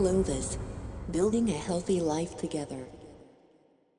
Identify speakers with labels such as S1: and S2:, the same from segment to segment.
S1: Clovis, building a healthy life together.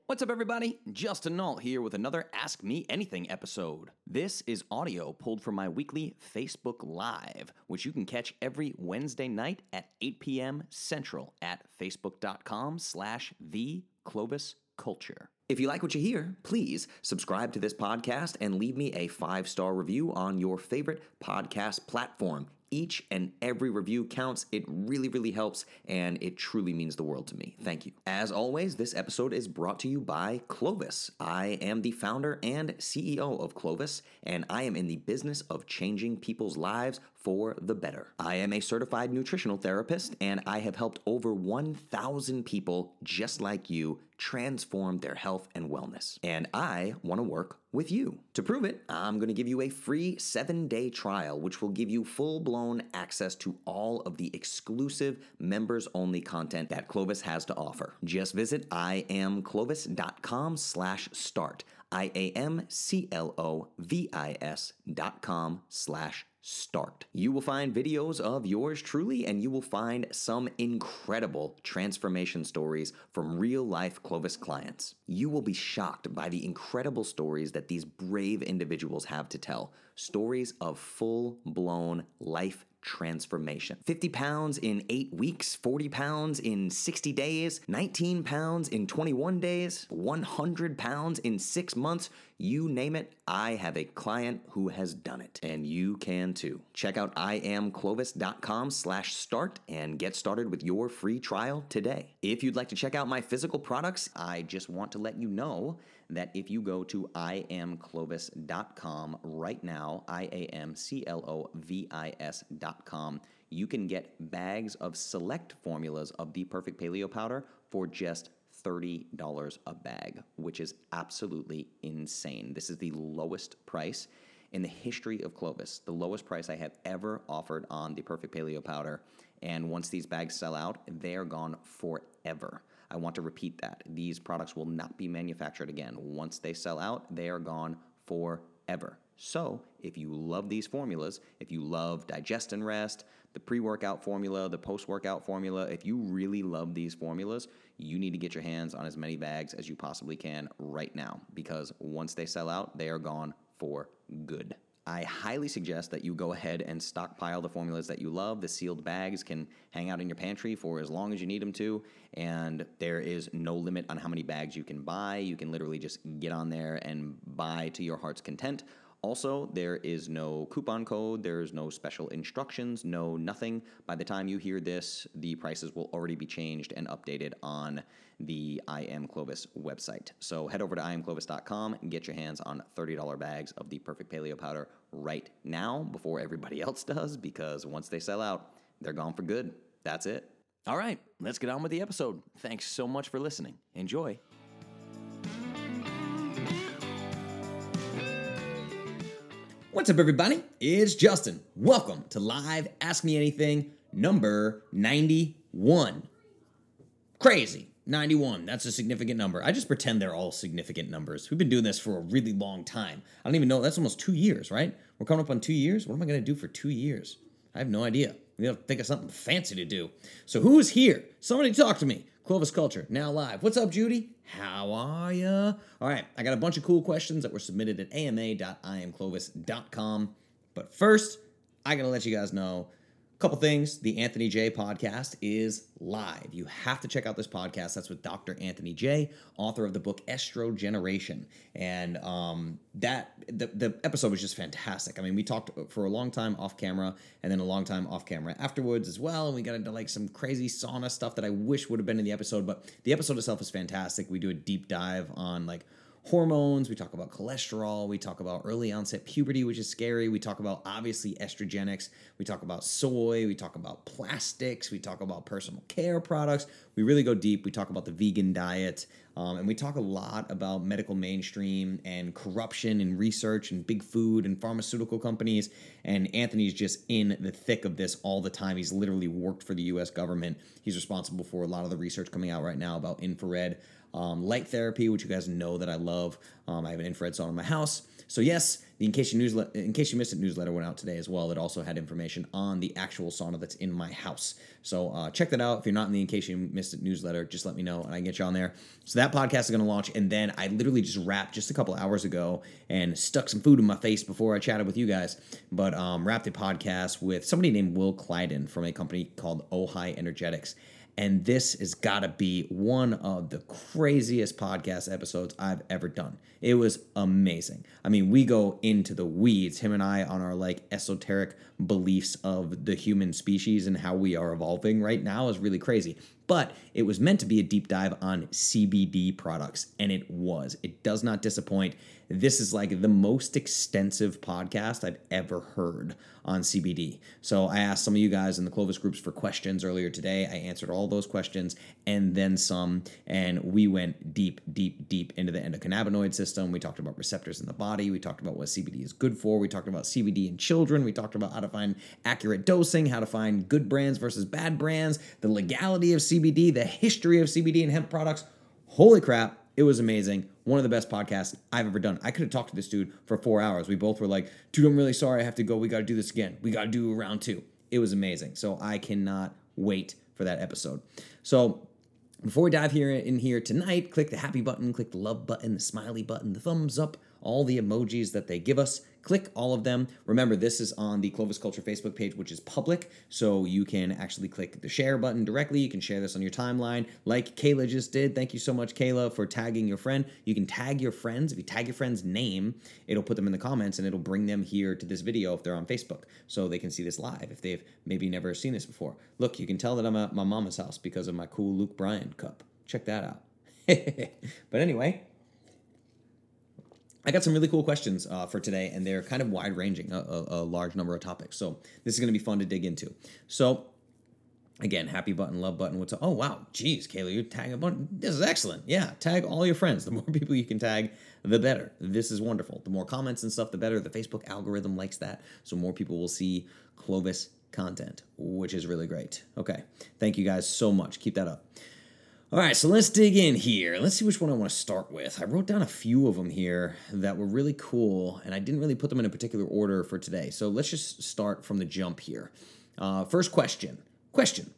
S2: What's up, everybody? Justin Nault here with another Ask Me Anything episode. This is audio pulled from my weekly Facebook Live, which you can catch every Wednesday night at 8 p.m. Central at facebook.com slash the Clovis Culture. If you like what you hear, please subscribe to this podcast and leave me a five star review on your favorite podcast platform. Each and every review counts. It really, really helps, and it truly means the world to me. Thank you. As always, this episode is brought to you by Clovis. I am the founder and CEO of Clovis, and I am in the business of changing people's lives for the better. I am a certified nutritional therapist, and I have helped over 1,000 people just like you transform their health and wellness. And I want to work with you. To prove it, I'm going to give you a free seven day trial, which will give you full blown access to all of the exclusive members only content that Clovis has to offer. Just visit iamclovis.com slash start. I A M C L O V I S dot com slash start. You will find videos of yours truly, and you will find some incredible transformation stories from real life Clovis clients. You will be shocked by the incredible stories that these brave individuals have to tell stories of full blown life transformation. 50 pounds in eight weeks, 40 pounds in 60 days, 19 pounds in 21 days, 100 pounds in six months. You name it, I have a client who has done it, and you can too. Check out iamclovis.com slash start and get started with your free trial today. If you'd like to check out my physical products, I just want to let you know that if you go to iamclovis.com right now, I A M C L O V I S.com, you can get bags of select formulas of the perfect paleo powder for just $30 a bag, which is absolutely insane. This is the lowest price in the history of Clovis, the lowest price I have ever offered on the perfect paleo powder. And once these bags sell out, they're gone forever. I want to repeat that. These products will not be manufactured again. Once they sell out, they are gone forever. So, if you love these formulas, if you love Digest and Rest, the pre workout formula, the post workout formula, if you really love these formulas, you need to get your hands on as many bags as you possibly can right now because once they sell out, they are gone for good. I highly suggest that you go ahead and stockpile the formulas that you love. The sealed bags can hang out in your pantry for as long as you need them to, and there is no limit on how many bags you can buy. You can literally just get on there and buy to your heart's content. Also, there is no coupon code, there's no special instructions, no nothing. By the time you hear this, the prices will already be changed and updated on the I Am Clovis website. So head over to iamclovis.com and get your hands on $30 bags of the perfect paleo powder right now before everybody else does, because once they sell out, they're gone for good. That's it. All right, let's get on with the episode. Thanks so much for listening. Enjoy. What's up, everybody? It's Justin. Welcome to Live Ask Me Anything number 91. Crazy. 91. That's a significant number. I just pretend they're all significant numbers. We've been doing this for a really long time. I don't even know. That's almost two years, right? We're coming up on two years. What am I going to do for two years? I have no idea. We have to think of something fancy to do. So, who's here? Somebody talk to me. Clovis Culture, now live. What's up, Judy? How are ya? All right, I got a bunch of cool questions that were submitted at ama.iamclovis.com. But first, I gotta let you guys know couple things the anthony jay podcast is live. You have to check out this podcast. That's with dr anthony jay author of the book estrogeneration and um, that the, the episode was just fantastic. I mean we talked for a long time off camera and then a long time off camera afterwards as well. And we got into like some crazy sauna stuff that i wish would have been in the episode but the episode itself is fantastic. We do a deep dive on like hormones, we talk about cholesterol, we talk about early onset puberty, which is scary. We talk about obviously estrogenics, we talk about soy, we talk about plastics, we talk about personal care products. We really go deep. We talk about the vegan diet, um, and we talk a lot about medical mainstream and corruption and research and big food and pharmaceutical companies. And Anthony's just in the thick of this all the time. He's literally worked for the US government. He's responsible for a lot of the research coming out right now about infrared um, light therapy, which you guys know that I love. Um, I have an infrared sauna in my house. So yes, the in case you newsletter, in case you missed it, newsletter went out today as well. It also had information on the actual sauna that's in my house. So uh, check that out. If you're not in the in case you missed it newsletter, just let me know and I can get you on there. So that podcast is going to launch, and then I literally just wrapped just a couple hours ago and stuck some food in my face before I chatted with you guys. But um, wrapped the podcast with somebody named Will Kleidon from a company called Ojai Energetics. And this has got to be one of the craziest podcast episodes I've ever done. It was amazing. I mean, we go into the weeds, him and I, on our like esoteric beliefs of the human species and how we are evolving right now is really crazy. But it was meant to be a deep dive on CBD products, and it was. It does not disappoint. This is like the most extensive podcast I've ever heard on CBD. So I asked some of you guys in the Clovis groups for questions earlier today. I answered all those questions and then some. And we went deep, deep, deep into the endocannabinoid system. We talked about receptors in the body. We talked about what CBD is good for. We talked about CBD in children. We talked about how to find accurate dosing, how to find good brands versus bad brands, the legality of CBD, the history of CBD and hemp products. Holy crap it was amazing. One of the best podcasts I've ever done. I could have talked to this dude for four hours. We both were like, dude, I'm really sorry. I have to go. We got to do this again. We got to do round two. It was amazing. So I cannot wait for that episode. So before we dive here in here tonight, click the happy button, click the love button, the smiley button, the thumbs up, all the emojis that they give us. Click all of them. Remember, this is on the Clovis Culture Facebook page, which is public, so you can actually click the share button directly. You can share this on your timeline, like Kayla just did. Thank you so much, Kayla, for tagging your friend. You can tag your friends. If you tag your friend's name, it'll put them in the comments and it'll bring them here to this video if they're on Facebook, so they can see this live if they've maybe never seen this before. Look, you can tell that I'm at my mama's house because of my cool Luke Bryan cup. Check that out. but anyway, I got some really cool questions uh, for today, and they're kind of wide ranging, a, a, a, large number of topics. So this is going to be fun to dig into. So again, happy button, love button. What's up? Oh wow, geez, Kayla, you're tagging a button. This is excellent. Yeah, tag all your friends. The more people you can tag, the better. This is wonderful. The more comments and stuff, the better. The Facebook algorithm likes that, so more people will see Clovis content, which is really great. Okay, thank you guys so much. Keep that up. All right, so let's dig in here. Let's see which one I want to start with. I wrote down a few of them here that were really cool, and I didn't really put them in a particular order for today. So let's just start from the jump here. Uh, first question Question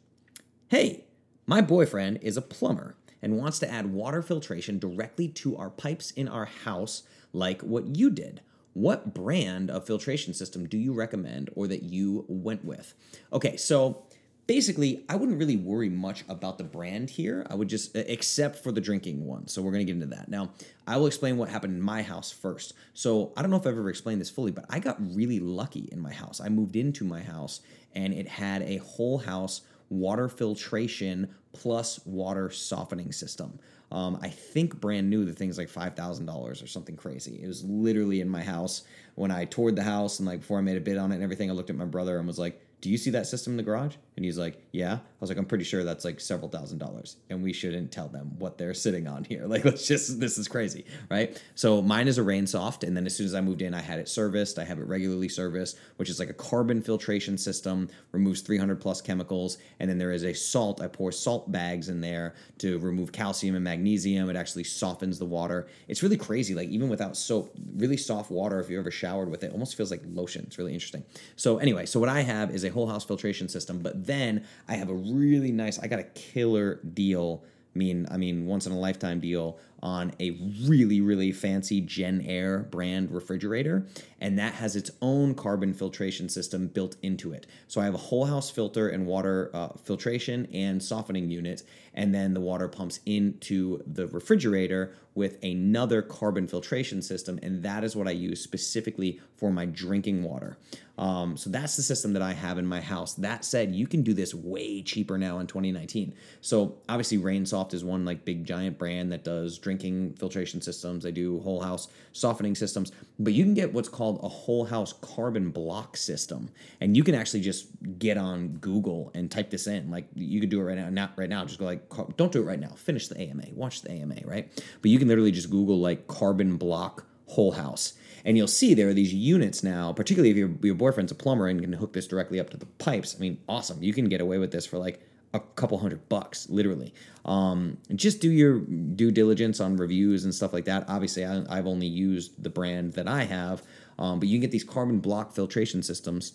S2: Hey, my boyfriend is a plumber and wants to add water filtration directly to our pipes in our house, like what you did. What brand of filtration system do you recommend or that you went with? Okay, so basically, I wouldn't really worry much about the brand here. I would just, except for the drinking one. So we're going to get into that. Now, I will explain what happened in my house first. So I don't know if I've ever explained this fully, but I got really lucky in my house. I moved into my house and it had a whole house water filtration plus water softening system. Um, I think brand new, the thing's like $5,000 or something crazy. It was literally in my house when I toured the house and like before I made a bid on it and everything, I looked at my brother and was like, do you see that system in the garage? And he's like, yeah. I was like, I'm pretty sure that's like several thousand dollars. And we shouldn't tell them what they're sitting on here. Like, let's just, this is crazy, right? So mine is a RainSoft. And then as soon as I moved in, I had it serviced. I have it regularly serviced, which is like a carbon filtration system, removes 300 plus chemicals. And then there is a salt. I pour salt bags in there to remove calcium and magnesium. It actually softens the water. It's really crazy. Like, even without soap, really soft water, if you ever showered with it, almost feels like lotion. It's really interesting. So, anyway, so what I have is a whole house filtration system, but then I have a really nice, I got a killer deal. I mean, I mean, once in a lifetime deal on a really, really fancy Jenn-Air brand refrigerator, and that has its own carbon filtration system built into it. So I have a whole house filter and water uh, filtration and softening unit, and then the water pumps into the refrigerator with another carbon filtration system, and that is what I use specifically for my drinking water. Um, so that's the system that I have in my house. That said, you can do this way cheaper now in 2019. So obviously, RainSoft is one like big giant brand that does drinking filtration systems. They do whole house softening systems, but you can get what's called a whole house carbon block system, and you can actually just get on Google and type this in. Like you could do it right now. Not right now. Just go like, don't do it right now. Finish the AMA. Watch the AMA. Right, but you can literally just Google like carbon block whole house and you'll see there are these units now, particularly if your, your boyfriend's a plumber and can hook this directly up to the pipes. I mean, awesome. You can get away with this for like a couple hundred bucks, literally. Um, just do your due diligence on reviews and stuff like that. Obviously, I, have only used the brand that I have, um, but you can get these carbon block filtration systems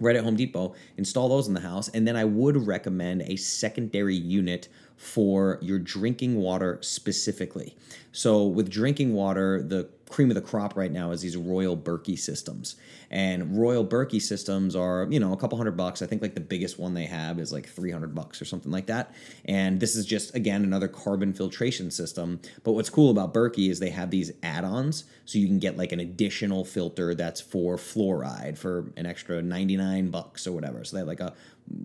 S2: right at Home Depot, install those in the house, and then I would recommend a secondary unit for your drinking water specifically. So, with drinking water, the cream of the crop right now is these Royal Berkey systems. And Royal Berkey systems are, you know, a couple hundred bucks. I think like the biggest one they have is like 300 bucks or something like that. And this is just, again, another carbon filtration system. But what's cool about Berkey is they have these add ons. So you can get like an additional filter that's for fluoride for an extra 99 bucks or whatever. So they have like a,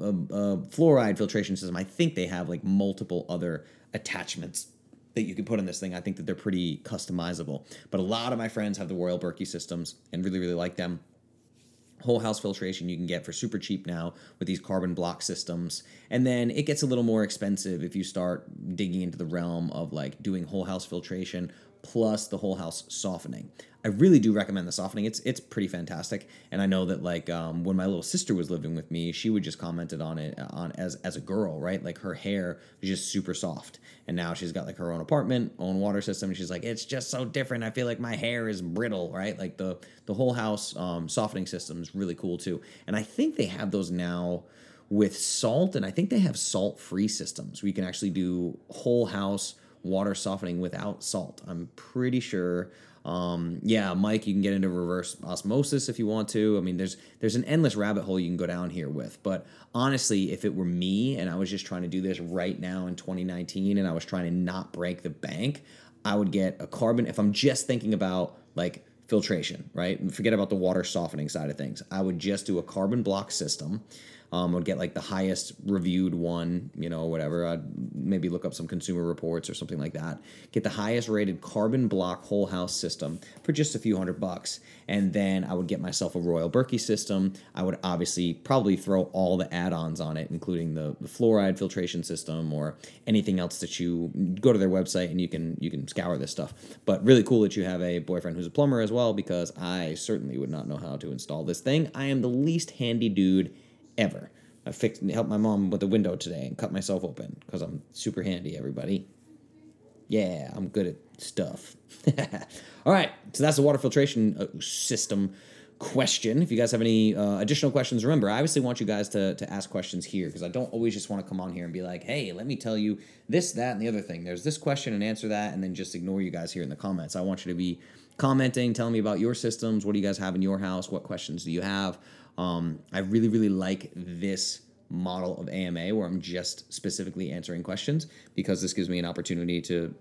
S2: a, a fluoride filtration system. I think they have like multiple other attachments that you can put in this thing. I think that they're pretty customizable. But a lot of my friends have the Royal Berkey systems and really, really like them. Whole house filtration you can get for super cheap now with these carbon block systems. And then it gets a little more expensive if you start digging into the realm of like doing whole house filtration plus the whole house softening. I really do recommend the softening. It's it's pretty fantastic, and I know that like um, when my little sister was living with me, she would just commented on it on as as a girl, right? Like her hair was just super soft, and now she's got like her own apartment, own water system. she's like, it's just so different. I feel like my hair is brittle, right? Like the the whole house um, softening system is really cool too, and I think they have those now with salt, and I think they have salt free systems you can actually do whole house water softening without salt. I'm pretty sure. Um, yeah, Mike, you can get into reverse osmosis if you want to. I mean, there's there's an endless rabbit hole you can go down here with. But honestly, if it were me and I was just trying to do this right now in 2019 and I was trying to not break the bank, I would get a carbon. If I'm just thinking about like filtration, right? Forget about the water softening side of things. I would just do a carbon block system um, I would get like the highest reviewed one, you know, whatever. I'd maybe look up some consumer reports or something like that. Get the highest rated carbon block whole house system for just a few hundred bucks. And then I would get myself a Royal Berkey system. I would obviously probably throw all the add ons on it, including the, the fluoride filtration system or anything else that you go to their website and you can you can scour this stuff. But really cool that you have a boyfriend who's a plumber as well, because I certainly would not know how to install this thing. I am the least handy dude ever. I fixed helped my mom with the window today and cut myself open because I'm super handy. Everybody, yeah, I'm good at stuff. All right, so that's the water filtration uh, system question. If you guys have any uh, additional questions, remember, I obviously want you guys to, to ask questions here because I don't always just want to come on here and be like, hey, let me tell you this, that, and the other thing. There's this question and answer that, and then just ignore you guys here in the comments. I want you to be commenting, telling me about your systems. What do you guys have in your house? What questions do you have? Um, I really, really like this model of AMA where I'm just specifically answering questions because this gives me an opportunity to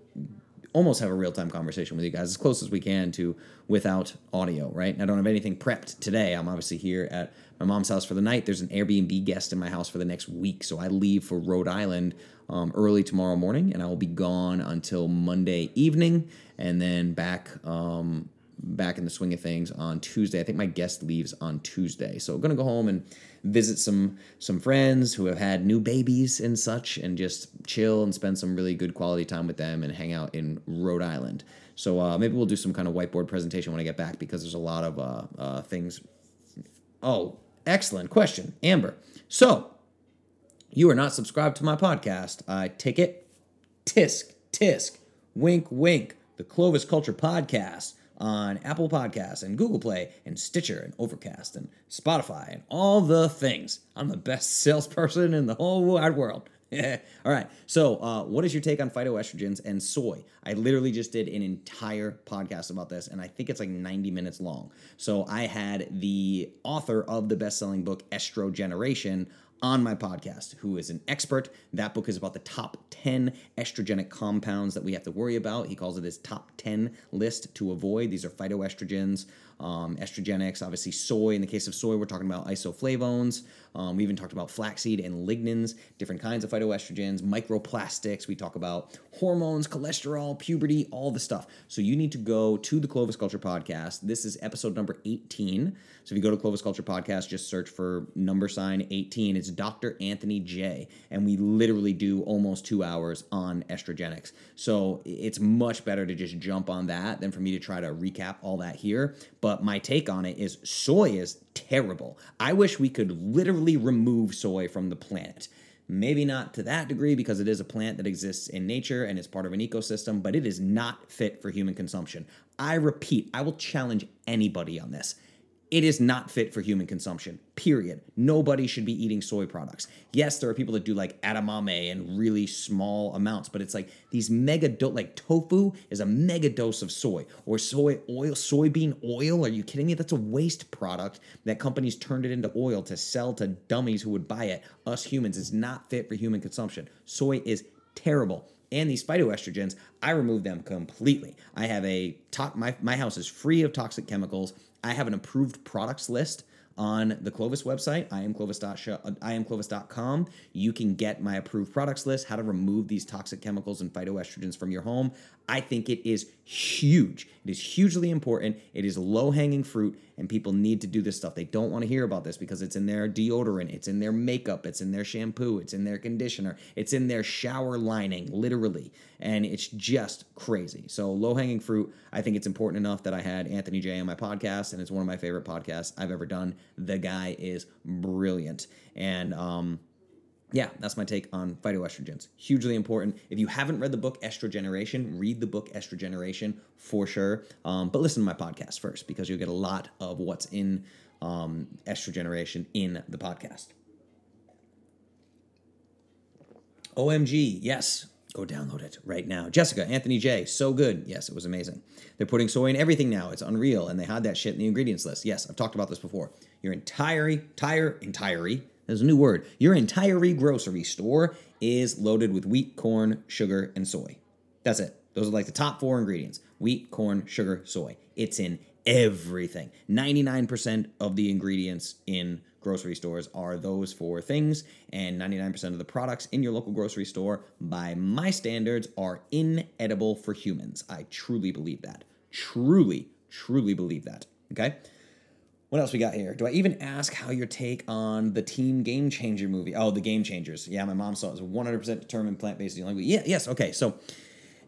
S2: almost have a real time conversation with you guys as close as we can to without audio, right? And I don't have anything prepped today. I'm obviously here at my mom's house for the night. There's an Airbnb guest in my house for the next week. So I leave for Rhode Island um, early tomorrow morning and I will be gone until Monday evening and then back um, back in the swing of things on Tuesday. I think my guest leaves on Tuesday, so I'm gonna go home and visit some some friends who have had new babies and such, and just chill and spend some really good quality time with them and hang out in Rhode Island. So uh, maybe we'll do some kind of whiteboard presentation when I get back because there's a lot of uh, uh, things. Oh, excellent question, Amber. So you are not subscribed to my podcast. I take it. Tisk tisk. Wink wink. The Clovis Culture Podcast on Apple Podcasts and Google Play and Stitcher and Overcast and Spotify and all the things. I'm the best salesperson in the whole wide world. all right. So, uh, what is your take on phytoestrogens and soy? I literally just did an entire podcast about this, and I think it's like 90 minutes long. So, I had the author of the best selling book, Estrogeneration, on my podcast, who is an expert. That book is about the top 10 estrogenic compounds that we have to worry about. He calls it his top 10 list to avoid. These are phytoestrogens, um, estrogenics, obviously soy. In the case of soy, we're talking about isoflavones. Um, we even talked about flaxseed and lignans, different kinds of phytoestrogens, microplastics. We talk about hormones, cholesterol, puberty, all the stuff. So you need to go to the Clovis Culture Podcast. This is episode number 18. So if you go to Clovis Culture Podcast, just search for number sign 18. It's Dr. Anthony Jay. And we literally do almost two hours on estrogenics. So it's much better to just jump on that than for me to try to recap all that here. But my take on it is soy is terrible. I wish we could literally remove soy from the planet Maybe not to that degree because it is a plant that exists in nature and is part of an ecosystem, but it is not fit for human consumption. I repeat, I will challenge anybody on this. It is not fit for human consumption, period. Nobody should be eating soy products. Yes, there are people that do like edamame in really small amounts, but it's like these mega dose, like tofu is a mega dose of soy or soy oil, soybean oil. Are you kidding me? That's a waste product that companies turned it into oil to sell to dummies who would buy it. Us humans is not fit for human consumption. Soy is terrible and these phytoestrogens, I remove them completely. I have a to- my my house is free of toxic chemicals. I have an approved products list on the Clovis website, I am iamclovis.com. You can get my approved products list, how to remove these toxic chemicals and phytoestrogens from your home. I think it is huge. It is hugely important. It is low hanging fruit, and people need to do this stuff. They don't want to hear about this because it's in their deodorant, it's in their makeup, it's in their shampoo, it's in their conditioner, it's in their shower lining, literally. And it's just crazy. So, low hanging fruit, I think it's important enough that I had Anthony Jay on my podcast, and it's one of my favorite podcasts I've ever done. The guy is brilliant. And, um, yeah, that's my take on phytoestrogens. Hugely important. If you haven't read the book Estrogeneration, read the book Estrogeneration for sure. Um, but listen to my podcast first because you'll get a lot of what's in um, Estrogeneration in the podcast. OMG, yes, go download it right now. Jessica, Anthony Jay, so good. Yes, it was amazing. They're putting soy in everything now. It's unreal. And they had that shit in the ingredients list. Yes, I've talked about this before. Your entire, entire, entire there's a new word. Your entire grocery store is loaded with wheat, corn, sugar, and soy. That's it. Those are like the top four ingredients wheat, corn, sugar, soy. It's in everything. 99% of the ingredients in grocery stores are those four things, and 99% of the products in your local grocery store, by my standards, are inedible for humans. I truly believe that. Truly, truly believe that. Okay? What else we got here? Do I even ask how your take on the Team Game Changer movie? Oh, the Game Changers. Yeah, my mom saw it. It was 100% determined plant based eating. Yeah, yes. Okay. So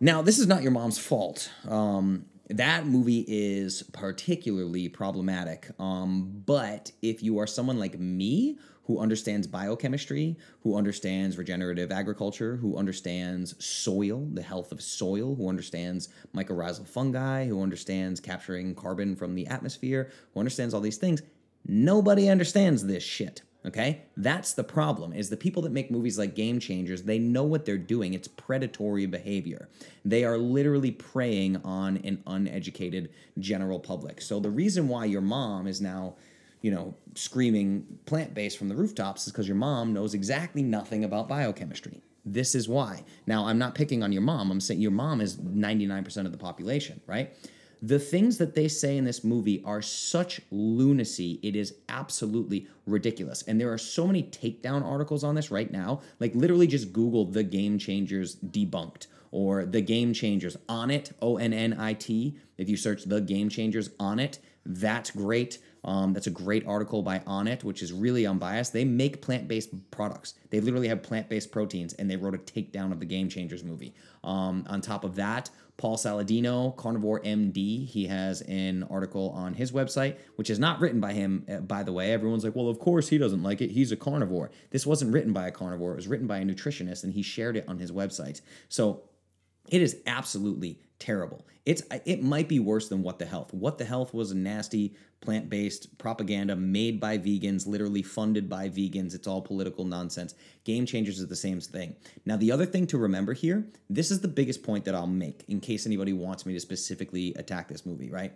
S2: now this is not your mom's fault. Um, that movie is particularly problematic. Um, but if you are someone like me who understands biochemistry, who understands regenerative agriculture, who understands soil, the health of soil, who understands mycorrhizal fungi, who understands capturing carbon from the atmosphere, who understands all these things, nobody understands this shit. Okay? That's the problem. Is the people that make movies like Game Changers, they know what they're doing. It's predatory behavior. They are literally preying on an uneducated general public. So the reason why your mom is now you know, screaming plant based from the rooftops is because your mom knows exactly nothing about biochemistry. This is why. Now, I'm not picking on your mom. I'm saying your mom is 99% of the population, right? The things that they say in this movie are such lunacy. It is absolutely ridiculous. And there are so many takedown articles on this right now. Like, literally, just Google the game changers debunked or the game changers Onnit, O N N I T. If you search the game changers Onnit, that's great. Um, that's a great article by Onnit, which is really unbiased. They make plant based products. They literally have plant based proteins, and they wrote a takedown of the Game Changers movie. Um, on top of that, Paul Saladino, Carnivore MD, he has an article on his website, which is not written by him, uh, by the way. Everyone's like, well, of course he doesn't like it. He's a carnivore. This wasn't written by a carnivore, it was written by a nutritionist, and he shared it on his website. So it is absolutely terrible. It's it might be worse than What the Health. What the Health was a nasty plant-based propaganda made by vegans, literally funded by vegans. It's all political nonsense. Game Changers is the same thing. Now, the other thing to remember here, this is the biggest point that I'll make in case anybody wants me to specifically attack this movie, right?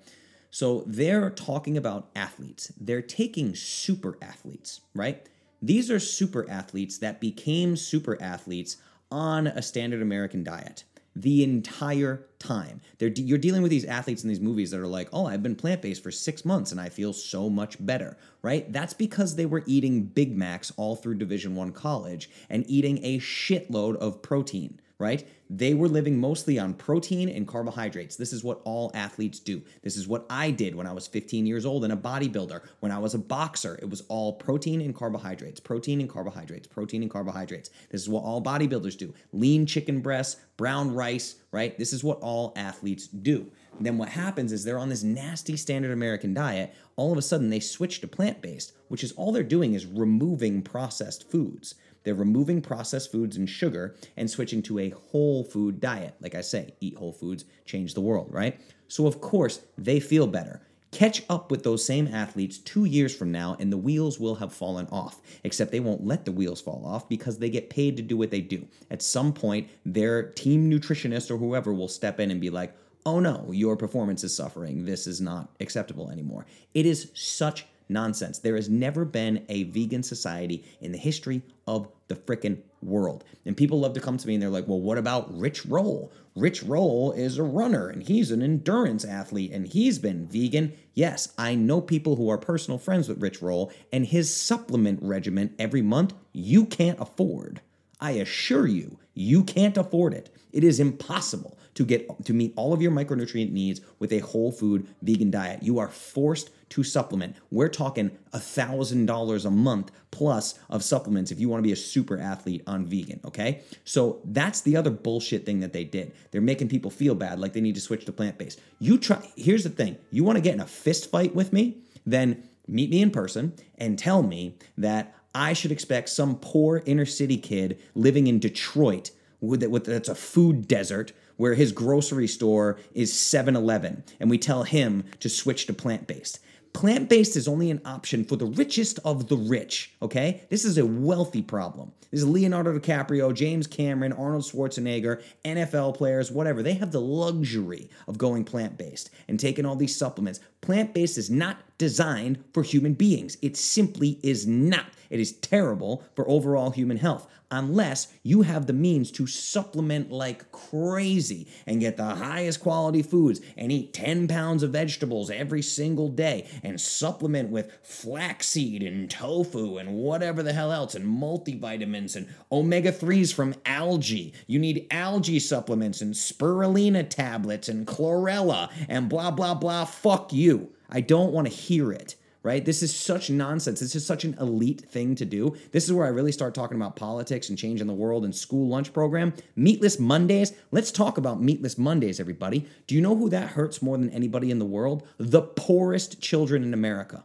S2: So they're talking about athletes. They're taking super athletes, right? These are super athletes that became super athletes on a standard American diet the entire time. They're, you're dealing with these athletes in these movies that are like, oh, I've been plant based for six months and I feel so much better, right? That's because they were eating Big Macs all through Division One college and eating a shitload of protein right? They were living mostly on protein and carbohydrates. This is what all athletes do. This is what I did when I was 15 years old and a bodybuilder. When I was a boxer, it was all protein and carbohydrates, protein and carbohydrates, protein and carbohydrates. This is what all bodybuilders do. Lean chicken breasts, brown rice, right? This is what all athletes do. Then what happens is they're on this nasty standard American diet. All of a sudden, they switch to plant based, which is all they're doing is removing processed foods. They're removing processed foods and sugar and switching to a whole food diet. Like I say, eat whole foods, change the world, right? So, of course, they feel better. Catch up with those same athletes two years from now, and the wheels will have fallen off. Except they won't let the wheels fall off because they get paid to do what they do. At some point, their team nutritionist or whoever will step in and be like, oh no, your performance is suffering. This is not acceptable anymore. It is such nonsense. There has never been a vegan society in the history of the frickin' world. And people love to come to me and they're like, well, what about Rich Roll? Rich Roll is a runner and he's an endurance athlete and he's been vegan. Yes, I know people who are personal friends with Rich Roll and his supplement regimen every month you can't afford. I assure you, you can't afford it. It is impossible to get to meet all of your micronutrient needs with a whole food vegan diet. You are forced to supplement. We're talking a thousand dollars a month plus of supplements if you want to be a super athlete on vegan. Okay, so that's the other bullshit thing that they did. They're making people feel bad, like they need to switch to plant based. You try. Here's the thing: you want to get in a fist fight with me, then meet me in person and tell me that I should expect some poor inner city kid living in Detroit with, with that's a food desert where his grocery store is 7-Eleven and we tell him to switch to plant-based. Plant based is only an option for the richest of the rich, okay? This is a wealthy problem. This is Leonardo DiCaprio, James Cameron, Arnold Schwarzenegger, NFL players, whatever. They have the luxury of going plant based and taking all these supplements. Plant based is not designed for human beings, it simply is not. It is terrible for overall human health unless you have the means to supplement like crazy and get the highest quality foods and eat 10 pounds of vegetables every single day and supplement with flaxseed and tofu and whatever the hell else and multivitamins and omega 3s from algae. You need algae supplements and spirulina tablets and chlorella and blah, blah, blah. Fuck you. I don't want to hear it right? This is such nonsense. This is such an elite thing to do. This is where I really start talking about politics and changing the world and school lunch program. Meatless Mondays. Let's talk about Meatless Mondays, everybody. Do you know who that hurts more than anybody in the world? The poorest children in America.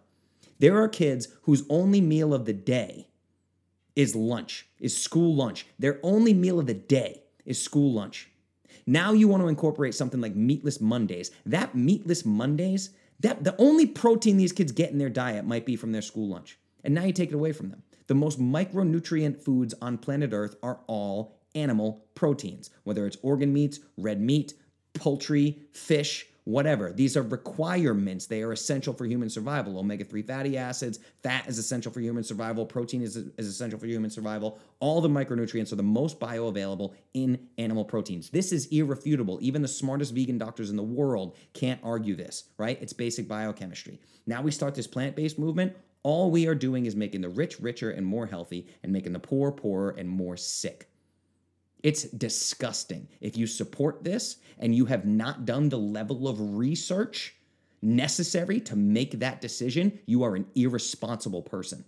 S2: There are kids whose only meal of the day is lunch, is school lunch. Their only meal of the day is school lunch. Now you want to incorporate something like Meatless Mondays. That Meatless Mondays that the only protein these kids get in their diet might be from their school lunch. And now you take it away from them. The most micronutrient foods on planet Earth are all animal proteins, whether it's organ meats, red meat, poultry, fish, whatever. These are requirements. They are essential for human survival. Omega 3 fatty acids, fat is essential for human survival, protein is, is essential for human survival. All the micronutrients are the most bioavailable in animal proteins. This is irrefutable. Even the smartest vegan doctors in the world can't argue this, right? It's basic biochemistry. Now we start this plant based movement. All we are doing is making the rich richer and more healthy and making the poor poorer and more sick. It's disgusting. If you support this and you have not done the level of research necessary to make that decision, you are an irresponsible person.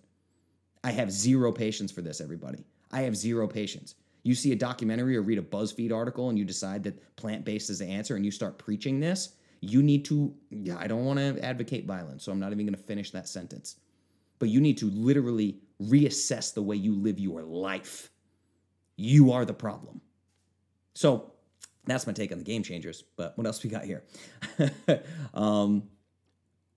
S2: I have zero patience for this, everybody. I have zero patience. You see a documentary or read a BuzzFeed article and you decide that plant based is the answer and you start preaching this, you need to, yeah, I don't want to advocate violence, so I'm not even going to finish that sentence. But you need to literally reassess the way you live your life you are the problem. So that's my take on the game changers. But what else we got here? um,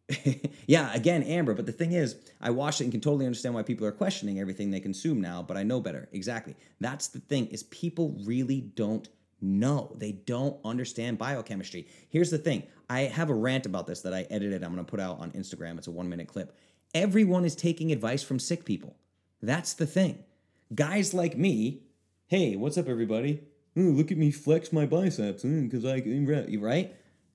S2: yeah, again, Amber. But the thing is, I watched it and can totally understand why people are questioning everything they consume now. But I know better. Exactly. That's the thing is people really don't know. They don't understand biochemistry. Here's the thing. I have a rant about this that I edited. I'm going to put out on Instagram. It's a one minute clip. Everyone is taking advice from sick people. That's the thing. Guys like me hey, what's up, everybody? Look at me flex my biceps because I right.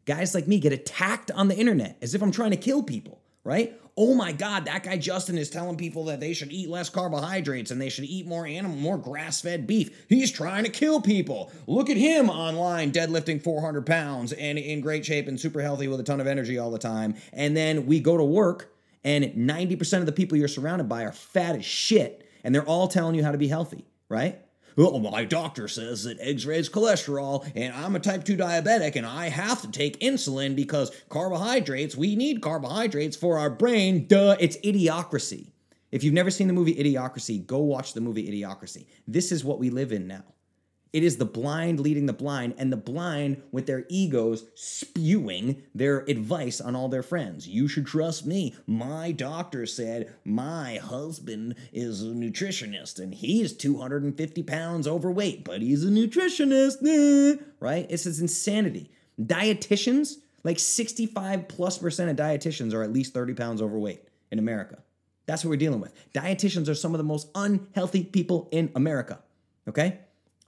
S2: Guys like me get attacked on the internet as if I'm trying to kill people, right? Oh my God, that guy Justin is telling people that they should eat less carbohydrates and they should eat more animal, more grass-fed beef. He's trying to kill people. Look at him online deadlifting 400 pounds and in great shape and super healthy with a ton of energy all the time. And then we go to work and 90% of the people you're surrounded by are fat as shit and they're all telling you how to be healthy, right? Well, my doctor says that eggs raise cholesterol, and I'm a type 2 diabetic, and I have to take insulin because carbohydrates, we need carbohydrates for our brain. Duh, it's idiocracy. If you've never seen the movie Idiocracy, go watch the movie Idiocracy. This is what we live in now. It is the blind leading the blind, and the blind with their egos spewing their advice on all their friends. You should trust me. My doctor said my husband is a nutritionist and he's 250 pounds overweight, but he's a nutritionist. Eh, right? It's this insanity. Dietitians, like 65 plus percent of dietitians are at least 30 pounds overweight in America. That's what we're dealing with. Dietitians are some of the most unhealthy people in America. Okay?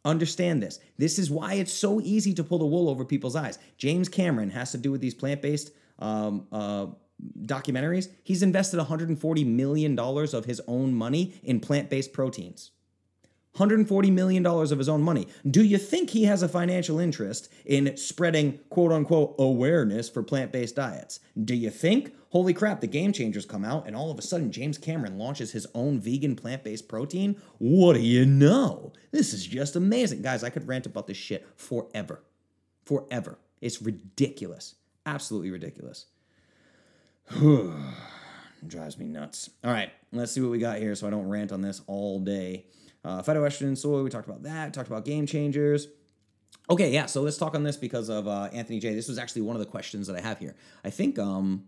S2: Understand this. This is why it's so easy to pull the wool over people's eyes. James Cameron has to do with these plant based um, uh, documentaries. He's invested $140 million of his own money in plant based proteins. $140 million of his own money. Do you think he has a financial interest in spreading quote unquote awareness for plant based diets? Do you think? Holy crap, the game changers come out and all of a sudden James Cameron launches his own vegan plant based protein? What do you know? This is just amazing. Guys, I could rant about this shit forever. Forever. It's ridiculous. Absolutely ridiculous. Drives me nuts. All right, let's see what we got here so I don't rant on this all day. Uh, phytoestrogen soy, we talked about that. Talked about game changers. Okay, yeah. So let's talk on this because of uh, Anthony Jay. This was actually one of the questions that I have here. I think um,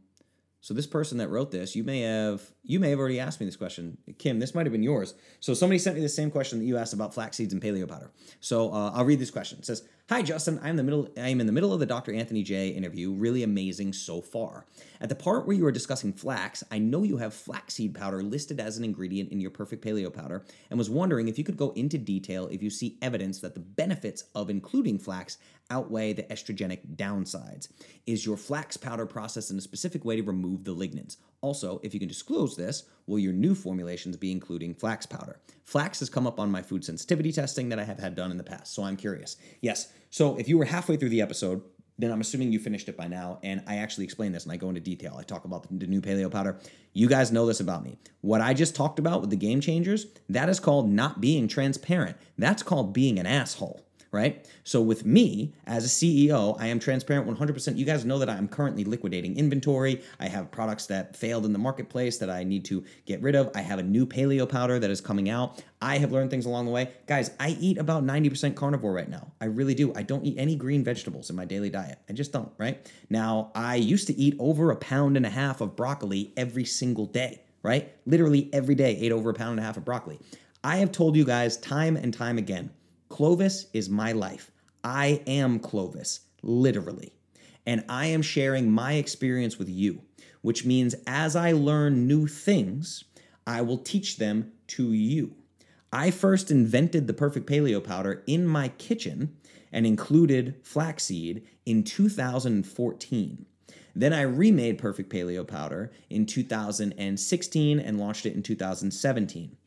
S2: so. This person that wrote this, you may have you may have already asked me this question, Kim. This might have been yours. So somebody sent me the same question that you asked about flax seeds and paleo powder. So uh, I'll read this question. It says, Hi, Justin. I'm the middle. I am in the middle of the Dr. Anthony Jay. interview. Really amazing so far. At the part where you are discussing flax, I know you have flaxseed powder listed as an ingredient in your perfect paleo powder, and was wondering if you could go into detail if you see evidence that the benefits of including flax outweigh the estrogenic downsides. Is your flax powder processed in a specific way to remove the lignans? Also, if you can disclose this, will your new formulations be including flax powder? Flax has come up on my food sensitivity testing that I have had done in the past, so I'm curious. Yes, so if you were halfway through the episode, then I'm assuming you finished it by now. And I actually explain this and I go into detail. I talk about the new paleo powder. You guys know this about me. What I just talked about with the game changers, that is called not being transparent. That's called being an asshole right? So with me as a CEO, I am transparent 100%. You guys know that I'm currently liquidating inventory. I have products that failed in the marketplace that I need to get rid of. I have a new paleo powder that is coming out. I have learned things along the way. Guys, I eat about 90% carnivore right now. I really do. I don't eat any green vegetables in my daily diet. I just don't, right? Now, I used to eat over a pound and a half of broccoli every single day, right? Literally every day, ate over a pound and a half of broccoli. I have told you guys time and time again Clovis is my life. I am Clovis, literally. And I am sharing my experience with you, which means as I learn new things, I will teach them to you. I first invented the perfect paleo powder in my kitchen and included flaxseed in 2014. Then I remade perfect paleo powder in 2016 and launched it in 2017.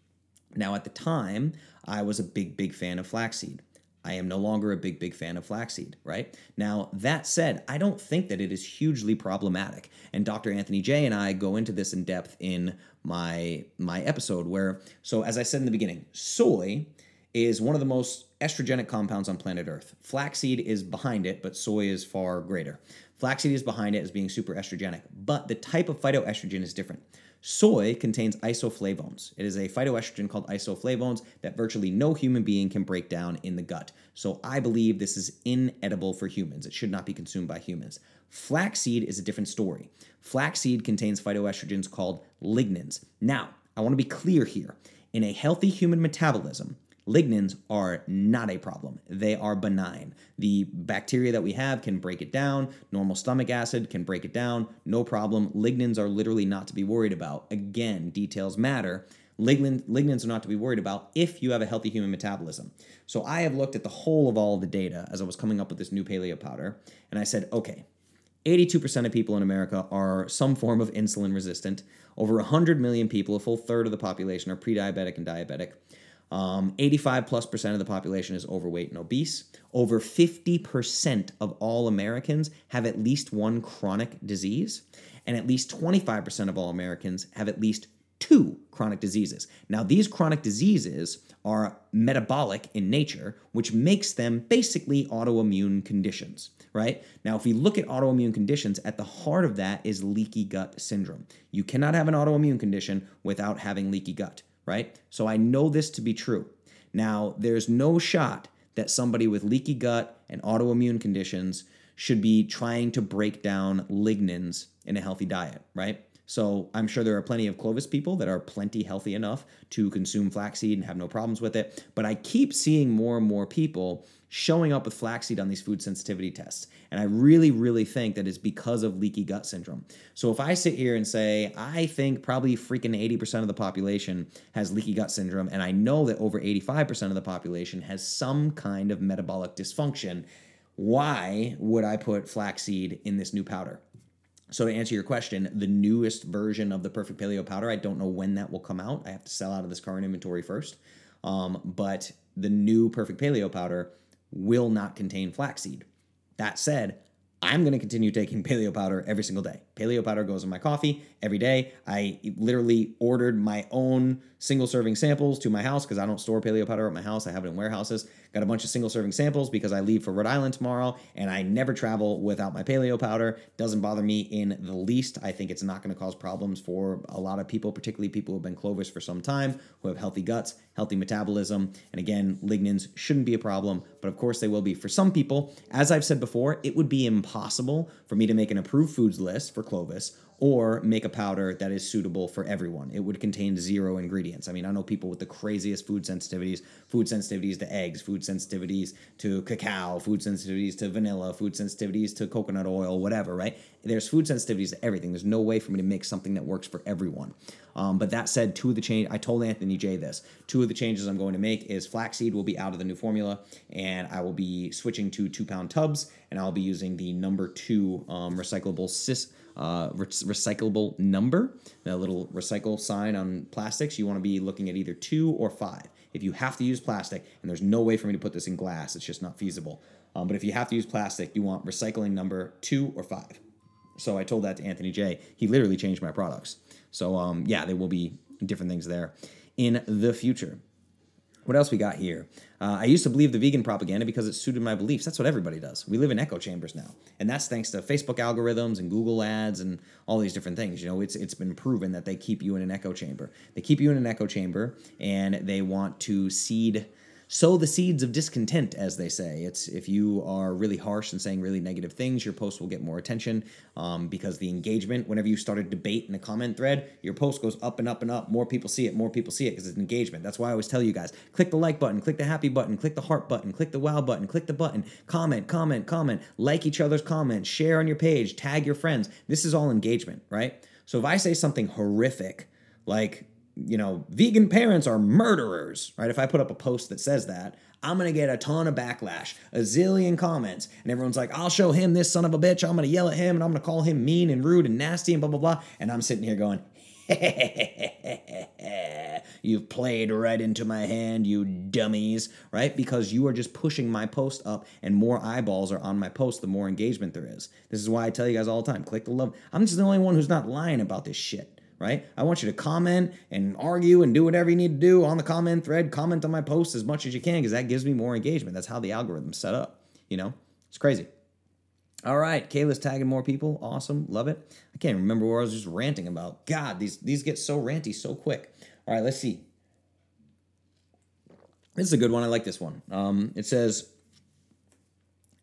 S2: Now, at the time, I was a big, big fan of flaxseed. I am no longer a big, big fan of flaxseed, right? Now, that said, I don't think that it is hugely problematic. And Dr. Anthony Jay and I go into this in depth in my my episode where so as I said in the beginning, soy is one of the most estrogenic compounds on planet Earth. Flaxseed is behind it, but soy is far greater. Flaxseed is behind it as being super estrogenic, but the type of phytoestrogen is different. Soy contains isoflavones. It is a phytoestrogen called isoflavones that virtually no human being can break down in the gut. So I believe this is inedible for humans. It should not be consumed by humans. Flaxseed is a different story. Flaxseed contains phytoestrogens called lignans. Now, I want to be clear here. In a healthy human metabolism, Lignans are not a problem. They are benign. The bacteria that we have can break it down. Normal stomach acid can break it down. No problem. Lignans are literally not to be worried about. Again, details matter. Lignans are not to be worried about if you have a healthy human metabolism. So I have looked at the whole of all of the data as I was coming up with this new paleo powder, and I said, okay, 82% of people in America are some form of insulin resistant. Over 100 million people, a full third of the population, are pre diabetic and diabetic. Um, 85 plus percent of the population is overweight and obese. Over 50% of all Americans have at least one chronic disease, and at least 25% of all Americans have at least two chronic diseases. Now, these chronic diseases are metabolic in nature, which makes them basically autoimmune conditions, right? Now, if we look at autoimmune conditions, at the heart of that is leaky gut syndrome. You cannot have an autoimmune condition without having leaky gut, right? So I know this to be true. Now, there's no shot that somebody with leaky gut and autoimmune conditions should be trying to break down lignans in a healthy diet, right? So I'm sure there are plenty of Clovis people that are plenty healthy enough to consume flaxseed and have no problems with it. But I keep seeing more and more people showing up with flaxseed on these food sensitivity tests. And I really, really think that it's because of leaky gut syndrome. So if I sit here and say, I think probably freaking 80% of the population has leaky gut syndrome, and I know that over 85% of the population has some kind of metabolic dysfunction, why would I put flaxseed in this new powder? So to answer your question, the newest version of the Perfect Paleo powder, I don't know when that will come out. I have to sell out of this current inventory first. Um, but the new Perfect Paleo powder will not contain flaxseed. That said, I'm going to continue taking paleo powder every single day. Paleo powder goes in my coffee every day. I literally ordered my own single serving samples to my house because I don't store paleo powder at my house. I have it in warehouses. Got a bunch of single serving samples because I leave for Rhode Island tomorrow and I never travel without my paleo powder. Doesn't bother me in the least. I think it's not going to cause problems for a lot of people, particularly people who have been Clovis for some time, who have healthy guts, healthy metabolism. And again, lignans shouldn't be a problem, but of course they will be for some people. As I've said before, it would be impossible for me to make an approved foods list for Clovis or make a powder that is suitable for everyone. It would contain zero ingredients. I mean, I know people with the craziest food sensitivities, food sensitivities to eggs, food sensitivities to cacao, food sensitivities to vanilla, food sensitivities to coconut oil, whatever, right? There's food sensitivities to everything. There's no way for me to make something that works for everyone. Um, but that said, two of the change I told Anthony Jay this. Two of the changes I'm going to make is flaxseed will be out of the new formula, and I will be switching to two pound tubs, and I'll be using the number two um, recyclable cis uh, re- recyclable number, that little recycle sign on plastics, you want to be looking at either two or five. If you have to use plastic, and there's no way for me to put this in glass, it's just not feasible. Um, but if you have to use plastic, you want recycling number two or five. So I told that to Anthony Jay. He literally changed my products. So um, yeah, there will be different things there in the future. What else we got here? Uh, I used to believe the vegan propaganda because it suited my beliefs. That's what everybody does. We live in echo chambers now, and that's thanks to Facebook algorithms and Google ads and all these different things. You know, it's it's been proven that they keep you in an echo chamber. They keep you in an echo chamber, and they want to seed sow the seeds of discontent, as they say. It's if you are really harsh and saying really negative things, your post will get more attention um, because the engagement. Whenever you start a debate in a comment thread, your post goes up and up and up. More people see it. More people see it because it's engagement. That's why I always tell you guys: click the like button, click the happy button, click the heart button, click the wow button, click the button, comment, comment, comment, like each other's comments, share on your page, tag your friends. This is all engagement, right? So if I say something horrific like you know, vegan parents are murderers, right? If I put up a post that says that, I'm gonna get a ton of backlash, a zillion comments, and everyone's like, I'll show him this son of a bitch. I'm gonna yell at him and I'm gonna call him mean and rude and nasty and blah, blah, blah. And I'm sitting here going, You've played right into my hand, you dummies, right? Because you are just pushing my post up, and more eyeballs are on my post, the more engagement there is. This is why I tell you guys all the time click the love. I'm just the only one who's not lying about this shit right? I want you to comment and argue and do whatever you need to do on the comment thread, comment on my post as much as you can because that gives me more engagement. That's how the algorithm's set up, you know? It's crazy. All right, Kayla's tagging more people. Awesome. Love it. I can't remember where I was just ranting about. God, these these get so ranty so quick. All right, let's see. This is a good one. I like this one. Um, it says,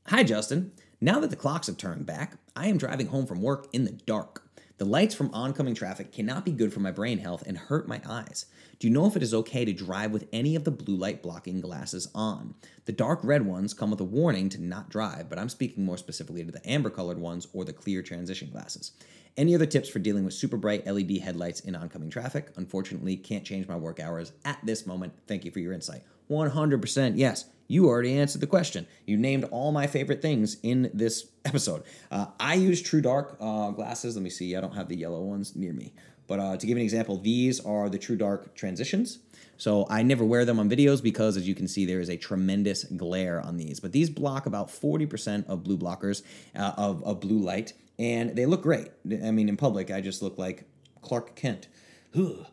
S2: Hi, Justin. Now that the clocks have turned back, I am driving home from work in the dark. The lights from oncoming traffic cannot be good for my brain health and hurt my eyes. Do you know if it is okay to drive with any of the blue light blocking glasses on? The dark red ones come with a warning to not drive, but I'm speaking more specifically to the amber colored ones or the clear transition glasses. Any other tips for dealing with super bright LED headlights in oncoming traffic? Unfortunately, can't change my work hours at this moment. Thank you for your insight. 100% yes. You already answered the question. You named all my favorite things in this episode. Uh, I use True Dark uh, glasses. Let me see. I don't have the yellow ones near me. But uh, to give an example, these are the True Dark transitions. So I never wear them on videos because, as you can see, there is a tremendous glare on these. But these block about 40% of blue blockers uh, of, of blue light, and they look great. I mean, in public, I just look like Clark Kent. Ugh.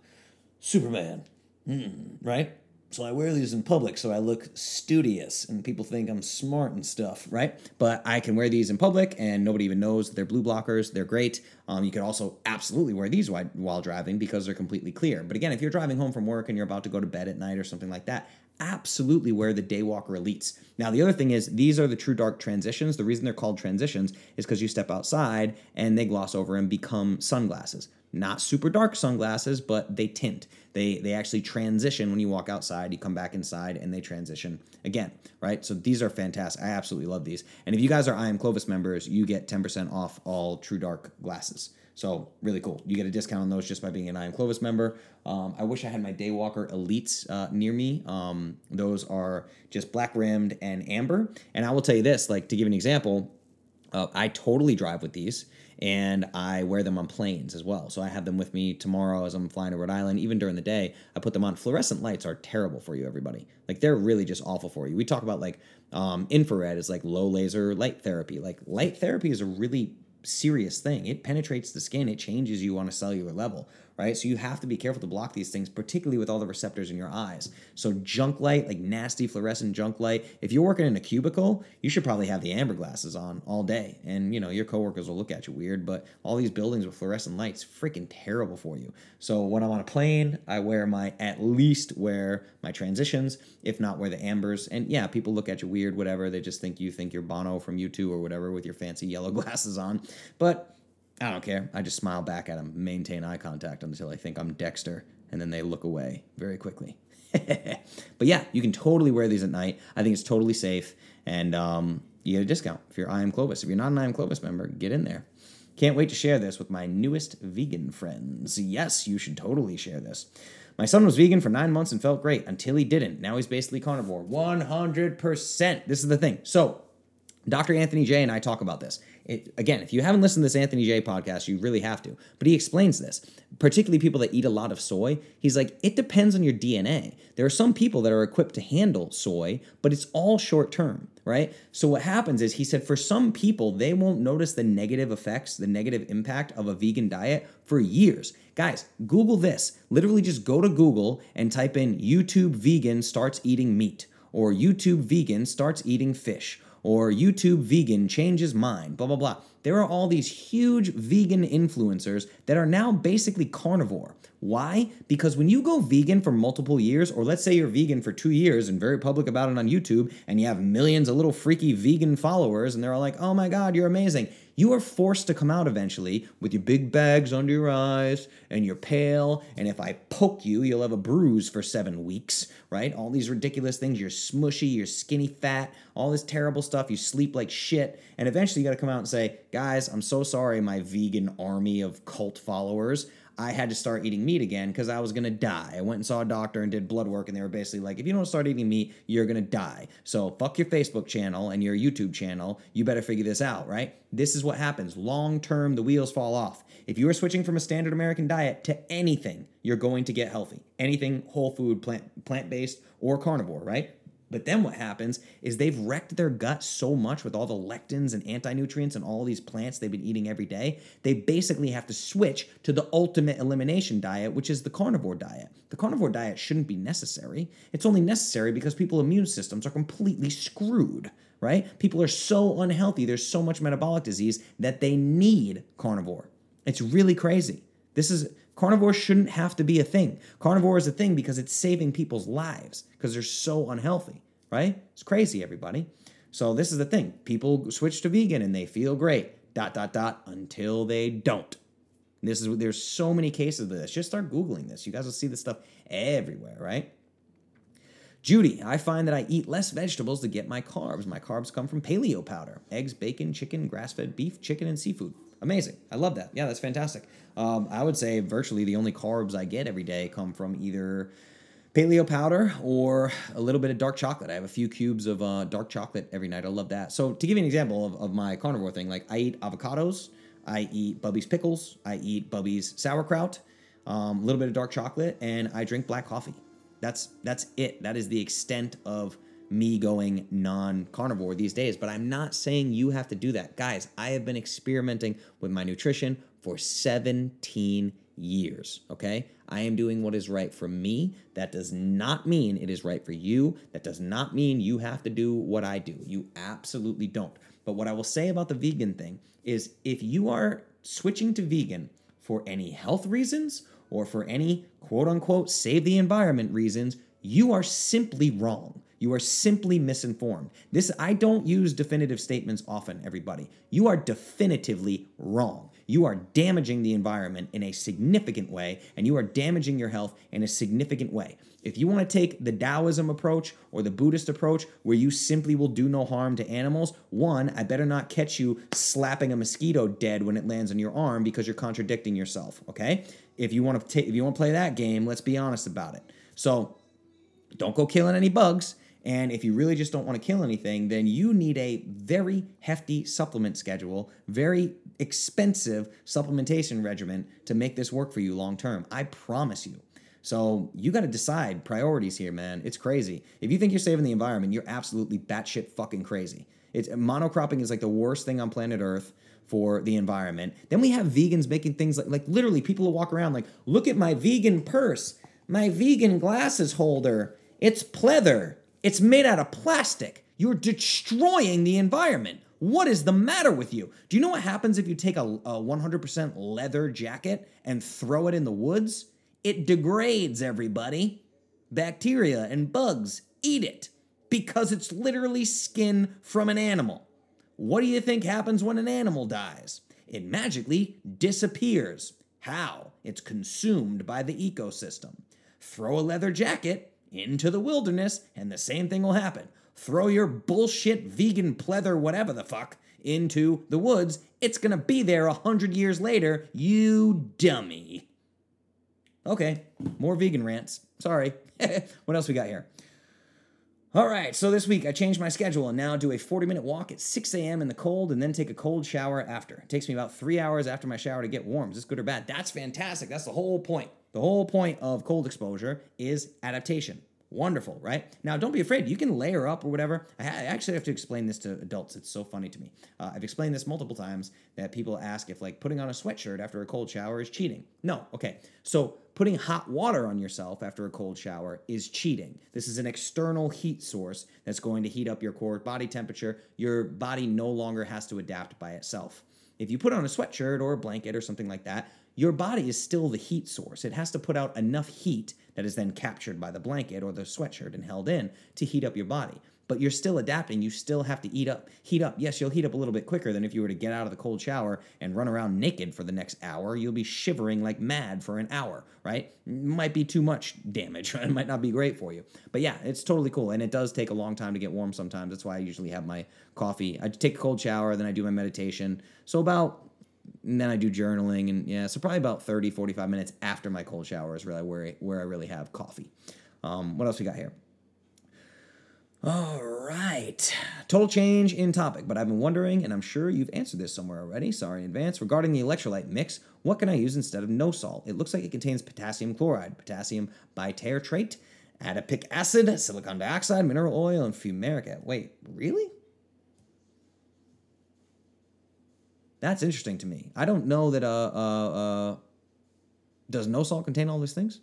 S2: Superman, hmm, right? So I wear these in public so I look studious and people think I'm smart and stuff, right? But I can wear these in public and nobody even knows they're blue blockers. They're great. Um, you could also absolutely wear these while, while driving because they're completely clear. But again, if you're driving home from work and you're about to go to bed at night or something like that, absolutely wear the Daywalker Elites. Now, the other thing is, these are the true dark transitions. The reason they're called transitions is because you step outside and they gloss over and become sunglasses not super dark sunglasses, but they tint. They they actually transition when you walk outside. You come back inside, and they transition again, right? So these are fantastic. I absolutely love these. And if you guys are I am Clovis members, you get ten percent off all True Dark glasses. So really cool. You get a discount on those just by being an I am Clovis member. Um, I wish I had my Daywalker Elites uh, near me. Um, those are just black rimmed and amber. And I will tell you this, like to give an example, uh, I totally drive with these and I wear them on planes as well. So I have them with me tomorrow as I'm flying to Rhode Island. Even during the day, I put them on. Fluorescent lights are terrible for you, everybody. Like they're really just awful for you. We talk about like um, infrared is like low laser light therapy. Like light therapy is a really serious thing. It penetrates the skin, it changes you on a cellular level right? So you have to be careful to block these things, particularly with all the receptors in your eyes. So junk light, like nasty fluorescent junk light, if you're working in a cubicle, you should probably have the amber glasses on all day. And you know, your coworkers will look at you weird, but all these buildings with fluorescent lights, freaking terrible for you. So when I'm on a plane, I wear my at least wear my transitions, if not wear the ambers. And yeah, people look at you weird, whatever. They just think you think you're Bono from U2 or whatever with your fancy yellow glasses on. But I don't care. I just smile back at them, maintain eye contact until I think I'm Dexter, and then they look away very quickly. but yeah, you can totally wear these at night. I think it's totally safe, and um, you get a discount if you're I am Clovis. If you're not an I am Clovis member, get in there. Can't wait to share this with my newest vegan friends. Yes, you should totally share this. My son was vegan for nine months and felt great until he didn't. Now he's basically carnivore. 100%. This is the thing. So, Dr. Anthony Jay and I talk about this. It, again, if you haven't listened to this Anthony Jay podcast, you really have to. But he explains this, particularly people that eat a lot of soy. He's like, it depends on your DNA. There are some people that are equipped to handle soy, but it's all short term, right? So what happens is he said for some people, they won't notice the negative effects, the negative impact of a vegan diet for years. Guys, Google this. Literally just go to Google and type in YouTube vegan starts eating meat or YouTube vegan starts eating fish or YouTube vegan changes mind, blah, blah, blah. There are all these huge vegan influencers that are now basically carnivore. Why? Because when you go vegan for multiple years, or let's say you're vegan for two years and very public about it on YouTube, and you have millions of little freaky vegan followers, and they're all like, oh my God, you're amazing. You are forced to come out eventually with your big bags under your eyes and you're pale. And if I poke you, you'll have a bruise for seven weeks, right? All these ridiculous things. You're smushy, you're skinny fat, all this terrible stuff. You sleep like shit. And eventually you got to come out and say, guys, I'm so sorry, my vegan army of cult followers. I had to start eating meat again because I was gonna die. I went and saw a doctor and did blood work, and they were basically like, if you don't start eating meat, you're gonna die. So fuck your Facebook channel and your YouTube channel. You better figure this out, right? This is what happens. Long term, the wheels fall off. If you are switching from a standard American diet to anything, you're going to get healthy. Anything whole food, plant plant based, or carnivore, right? But then what happens is they've wrecked their gut so much with all the lectins and anti-nutrients and all these plants they've been eating every day, they basically have to switch to the ultimate elimination diet, which is the carnivore diet. The carnivore diet shouldn't be necessary. It's only necessary because people's immune systems are completely screwed, right? People are so unhealthy, there's so much metabolic disease that they need carnivore. It's really crazy. This is Carnivore shouldn't have to be a thing. Carnivore is a thing because it's saving people's lives because they're so unhealthy, right? It's crazy, everybody. So this is the thing. People switch to vegan and they feel great. Dot dot dot until they don't. This is there's so many cases of this. Just start googling this. You guys will see this stuff everywhere, right? Judy, I find that I eat less vegetables to get my carbs. My carbs come from paleo powder, eggs, bacon, chicken, grass-fed beef, chicken, and seafood. Amazing. I love that. Yeah, that's fantastic. Um, I would say virtually the only carbs I get every day come from either paleo powder or a little bit of dark chocolate. I have a few cubes of uh, dark chocolate every night. I love that. So to give you an example of, of my carnivore thing, like I eat avocados, I eat Bubby's pickles, I eat Bubby's sauerkraut, um, a little bit of dark chocolate, and I drink black coffee. That's that's it. That is the extent of me going non carnivore these days, but I'm not saying you have to do that. Guys, I have been experimenting with my nutrition for 17 years, okay? I am doing what is right for me. That does not mean it is right for you. That does not mean you have to do what I do. You absolutely don't. But what I will say about the vegan thing is if you are switching to vegan for any health reasons or for any quote unquote save the environment reasons, you are simply wrong. You are simply misinformed. This I don't use definitive statements often, everybody. You are definitively wrong. You are damaging the environment in a significant way, and you are damaging your health in a significant way. If you want to take the Taoism approach or the Buddhist approach, where you simply will do no harm to animals, one, I better not catch you slapping a mosquito dead when it lands on your arm because you're contradicting yourself. Okay? If you want to take, if you want to play that game, let's be honest about it. So, don't go killing any bugs. And if you really just don't want to kill anything, then you need a very hefty supplement schedule, very expensive supplementation regimen to make this work for you long term. I promise you. So you got to decide priorities here, man. It's crazy. If you think you're saving the environment, you're absolutely batshit fucking crazy. It's monocropping is like the worst thing on planet Earth for the environment. Then we have vegans making things like like literally people will walk around like, look at my vegan purse, my vegan glasses holder. It's pleather. It's made out of plastic. You're destroying the environment. What is the matter with you? Do you know what happens if you take a, a 100% leather jacket and throw it in the woods? It degrades everybody. Bacteria and bugs eat it because it's literally skin from an animal. What do you think happens when an animal dies? It magically disappears. How? It's consumed by the ecosystem. Throw a leather jacket into the wilderness, and the same thing will happen. Throw your bullshit vegan pleather, whatever the fuck, into the woods. It's gonna be there a hundred years later, you dummy. Okay, more vegan rants. Sorry. what else we got here? All right, so this week I changed my schedule and now do a 40 minute walk at 6 a.m. in the cold and then take a cold shower after. It takes me about three hours after my shower to get warm. Is this good or bad? That's fantastic. That's the whole point. The whole point of cold exposure is adaptation. Wonderful, right? Now, don't be afraid. You can layer up or whatever. I, actually have to explain this to adults. It's so funny to me. Uh, I've explained this multiple times that people ask if, like, putting on a sweatshirt after a cold shower is cheating. No, okay. So, putting hot water on yourself after a cold shower is cheating. This is an external heat source that's going to heat up your core body temperature. Your body no longer has to adapt by itself. If you put on a sweatshirt or a blanket or something like that, your body is still the heat source. It has to put out enough heat that is then captured by the blanket or the sweatshirt and held in to heat up your body. But you're still adapting. You still have to eat up, heat up. Yes, you'll heat up a little bit quicker than if you were to get out of the cold shower and run around naked for the next hour. You'll be shivering like mad for an hour, right? Might be too much damage. It might not be great for you. But yeah, it's totally cool. And it does take a long time to get warm sometimes. That's why I usually have my coffee. I take a cold shower, then I do my meditation. So about and then I do journaling and yeah, so probably about 30, 45 minutes after my cold shower is really where I, where I really have coffee. Um, what else we got here? All right. Total change in topic, but I've been wondering, and I'm sure you've answered this somewhere already. Sorry in advance. Regarding the electrolyte mix, what can I use instead of no salt? It looks like it contains potassium chloride, potassium bitartrate, adipic acid, silicon dioxide, mineral oil, and fumaric. Wait, really? That's interesting to me. I don't know that uh uh uh does no salt contain all these things?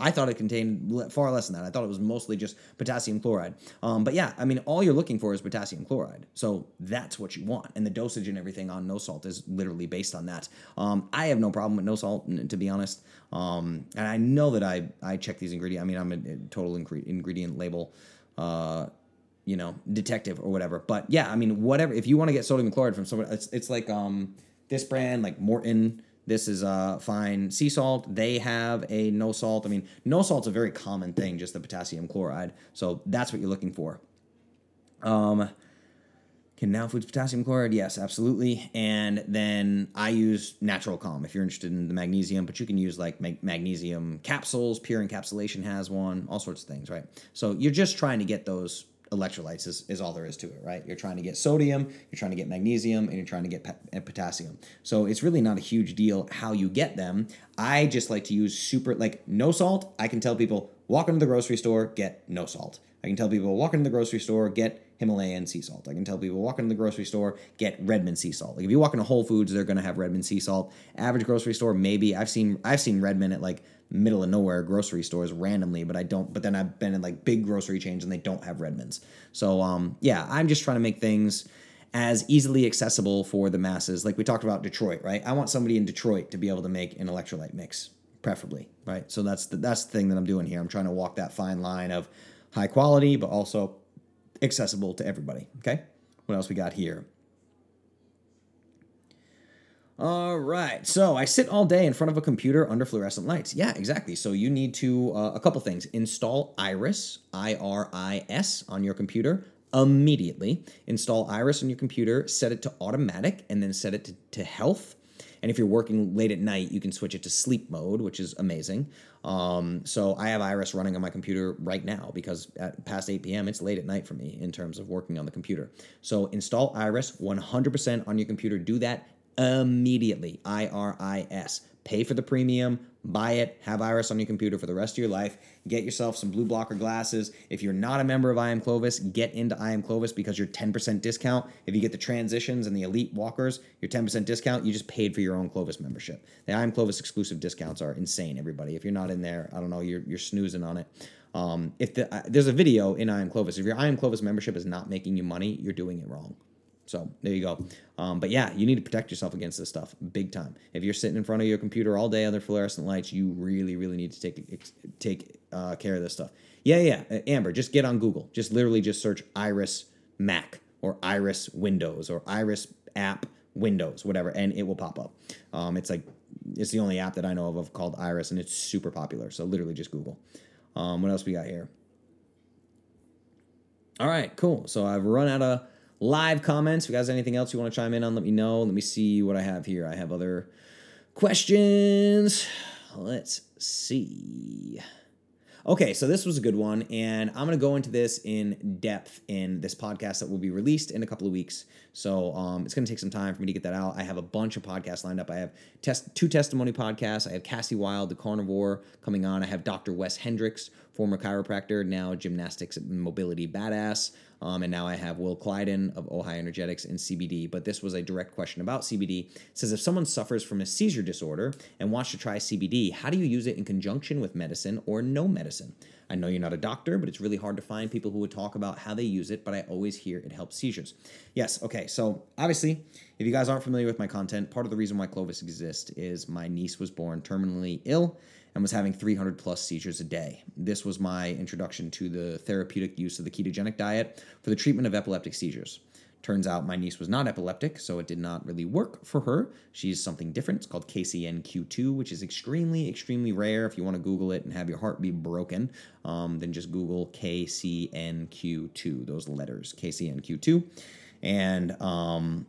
S2: I thought it contained far less than that. I thought it was mostly just potassium chloride. Um, but yeah, I mean, all you're looking for is potassium chloride. So that's what you want. And the dosage and everything on no salt is literally based on that. Um, I have no problem with no salt, to be honest. Um, and I know that I, I check these ingredients. I mean, I'm a, a total ingre- ingredient label. Uh, you know, detective or whatever. But yeah, I mean, whatever. If you want to get sodium chloride from someone, it's it's like um this brand, like Morton. This is uh fine sea salt. They have a no salt. I mean, no salt's a very common thing, just the potassium chloride. So that's what you're looking for. Um, can now foods potassium chloride? Yes, absolutely. And then I use Natural Calm if you're interested in the magnesium, but you can use like mag- magnesium capsules. Pure Encapsulation has one. All sorts of things, right? So you're just trying to get those electrolytes is, is all there is to it, right? You're trying to get sodium, you're trying to get magnesium, and you're trying to get pa- potassium. So it's really not a huge deal how you get them. I just like to use super, like no salt. I can tell people walk into the grocery store, get no salt. I can tell people walk into the grocery store, get Himalayan sea salt. I can tell people walk into the grocery store, get Redmond sea salt. Like if you walk into Whole Foods, they're gonna have Redmond sea salt. Average grocery store, maybe I've seen I've seen Redmond at like middle of nowhere grocery stores randomly, but I don't. But then I've been in like big grocery chains and they don't have Redmonds. So um, yeah, I'm just trying to make things as easily accessible for the masses. Like we talked about Detroit, right? I want somebody in Detroit to be able to make an electrolyte mix, preferably, right? So that's the that's the thing that I'm doing here. I'm trying to walk that fine line of high quality, but also accessible to everybody. Okay. What else we got here? All right. So I sit all day in front of a computer under fluorescent lights. Yeah, exactly. So you need to, uh, a couple things. Install Iris, I R I S, on your computer immediately. Install Iris on your computer, set it to automatic, and then set it to, to health. And if you're working late at night, you can switch it to sleep mode, which is amazing. Um, so I have Iris running on my computer right now because at past 8 p.m., it's late at night for me in terms of working on the computer. So install Iris 100% on your computer. Do that immediately. I R I S. Pay for the premium, buy it, have Iris on your computer for the rest of your life. Get yourself some blue blocker glasses. If you're not a member of I Am Clovis, get into I Am Clovis because you're 10% discount. If you get the transitions and the elite walkers, your 10% discount, you just paid for your own Clovis membership. The I Am Clovis exclusive discounts are insane, everybody. If you're not in there, I don't know, you're, you're snoozing on it. Um, if the, uh, there's a video in I Am Clovis, if your I Am Clovis membership is not making you money, you're doing it wrong. So there you go. Um, but yeah, you need to protect yourself against this stuff big time. If you're sitting in front of your computer all day under fluorescent lights, you really, really need to take take uh, care of this stuff. Yeah, yeah, uh, Amber, just get on Google. Just literally just search Iris Mac or Iris Windows or Iris app Windows, whatever, and it will pop up. Um, it's like it's the only app that I know of, of called Iris, and it's super popular. So literally just Google. Um, what else we got here? All right, cool. So I've run out of live comments. If you guys anything else you want to chime in on, let me know. Let me see what I have here. I have other questions. Let's see. Okay, so this was a good one, and I'm to go into this in depth in this podcast that will be released in a couple of weeks. So um, it's to take some time for me to get that out. I have a bunch of podcasts lined up. I have test two testimony podcasts. I have Cassie Wild, the carnivore, coming on. I have Dr. Wes Hendricks, former chiropractor, now gymnastics and mobility badass. Um, and now I have Will Kleidon of Ojai Energetics and CBD. But this was a direct question about CBD. It says if someone suffers from a seizure disorder and wants to try CBD, how do you use it in conjunction with medicine or no medicine? I know you're not a doctor, but it's really hard to find people who would talk about how they use it, but I always hear it helps seizures. Yes, okay, so obviously, if you guys aren't familiar with my content, part of the reason why Clovis exists is my niece was born terminally ill and was having 300 plus seizures a day. This was my introduction to the therapeutic use of the ketogenic diet for the treatment of epileptic seizures. Turns out my niece was not epileptic, so it did not really work for her. She's something different. It's called KCNQ2, which is extremely, extremely rare. If you want to Google it and have your heart be broken, um, then just Google KCNQ2, those letters, KCNQ2. And um,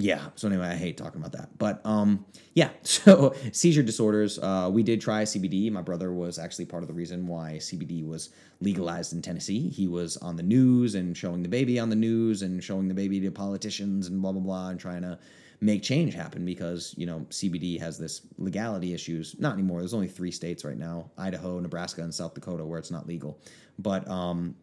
S2: yeah so anyway i hate talking about that but um yeah so seizure disorders uh, we did try cbd my brother was actually part of the reason why cbd was legalized in tennessee. He was on the news and showing the baby on the news and showing the baby to politicians and blah blah blah and trying to make change happen because you know cbd has this legality issues. Not anymore. There's only three states right now idaho nebraska and south dakota where it's not legal. But um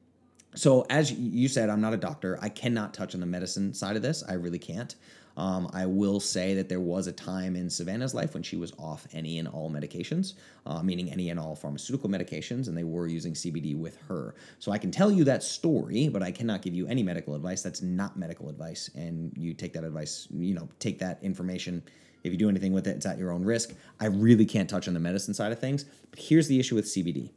S2: so as you said i'm not a doctor. I cannot touch on the medicine side of this. I really can't um, I will say that there was a time in Savannah's life when she was off any and all medications, uh, meaning any and all pharmaceutical medications, and they were using CBD with her. So I can tell you that story, but I cannot give you any medical advice. That's not medical advice, and you take that advice, you know, take that information. If you do anything with it, it's at your own risk. I really can't touch on the medicine side of things. But here's the issue with CBD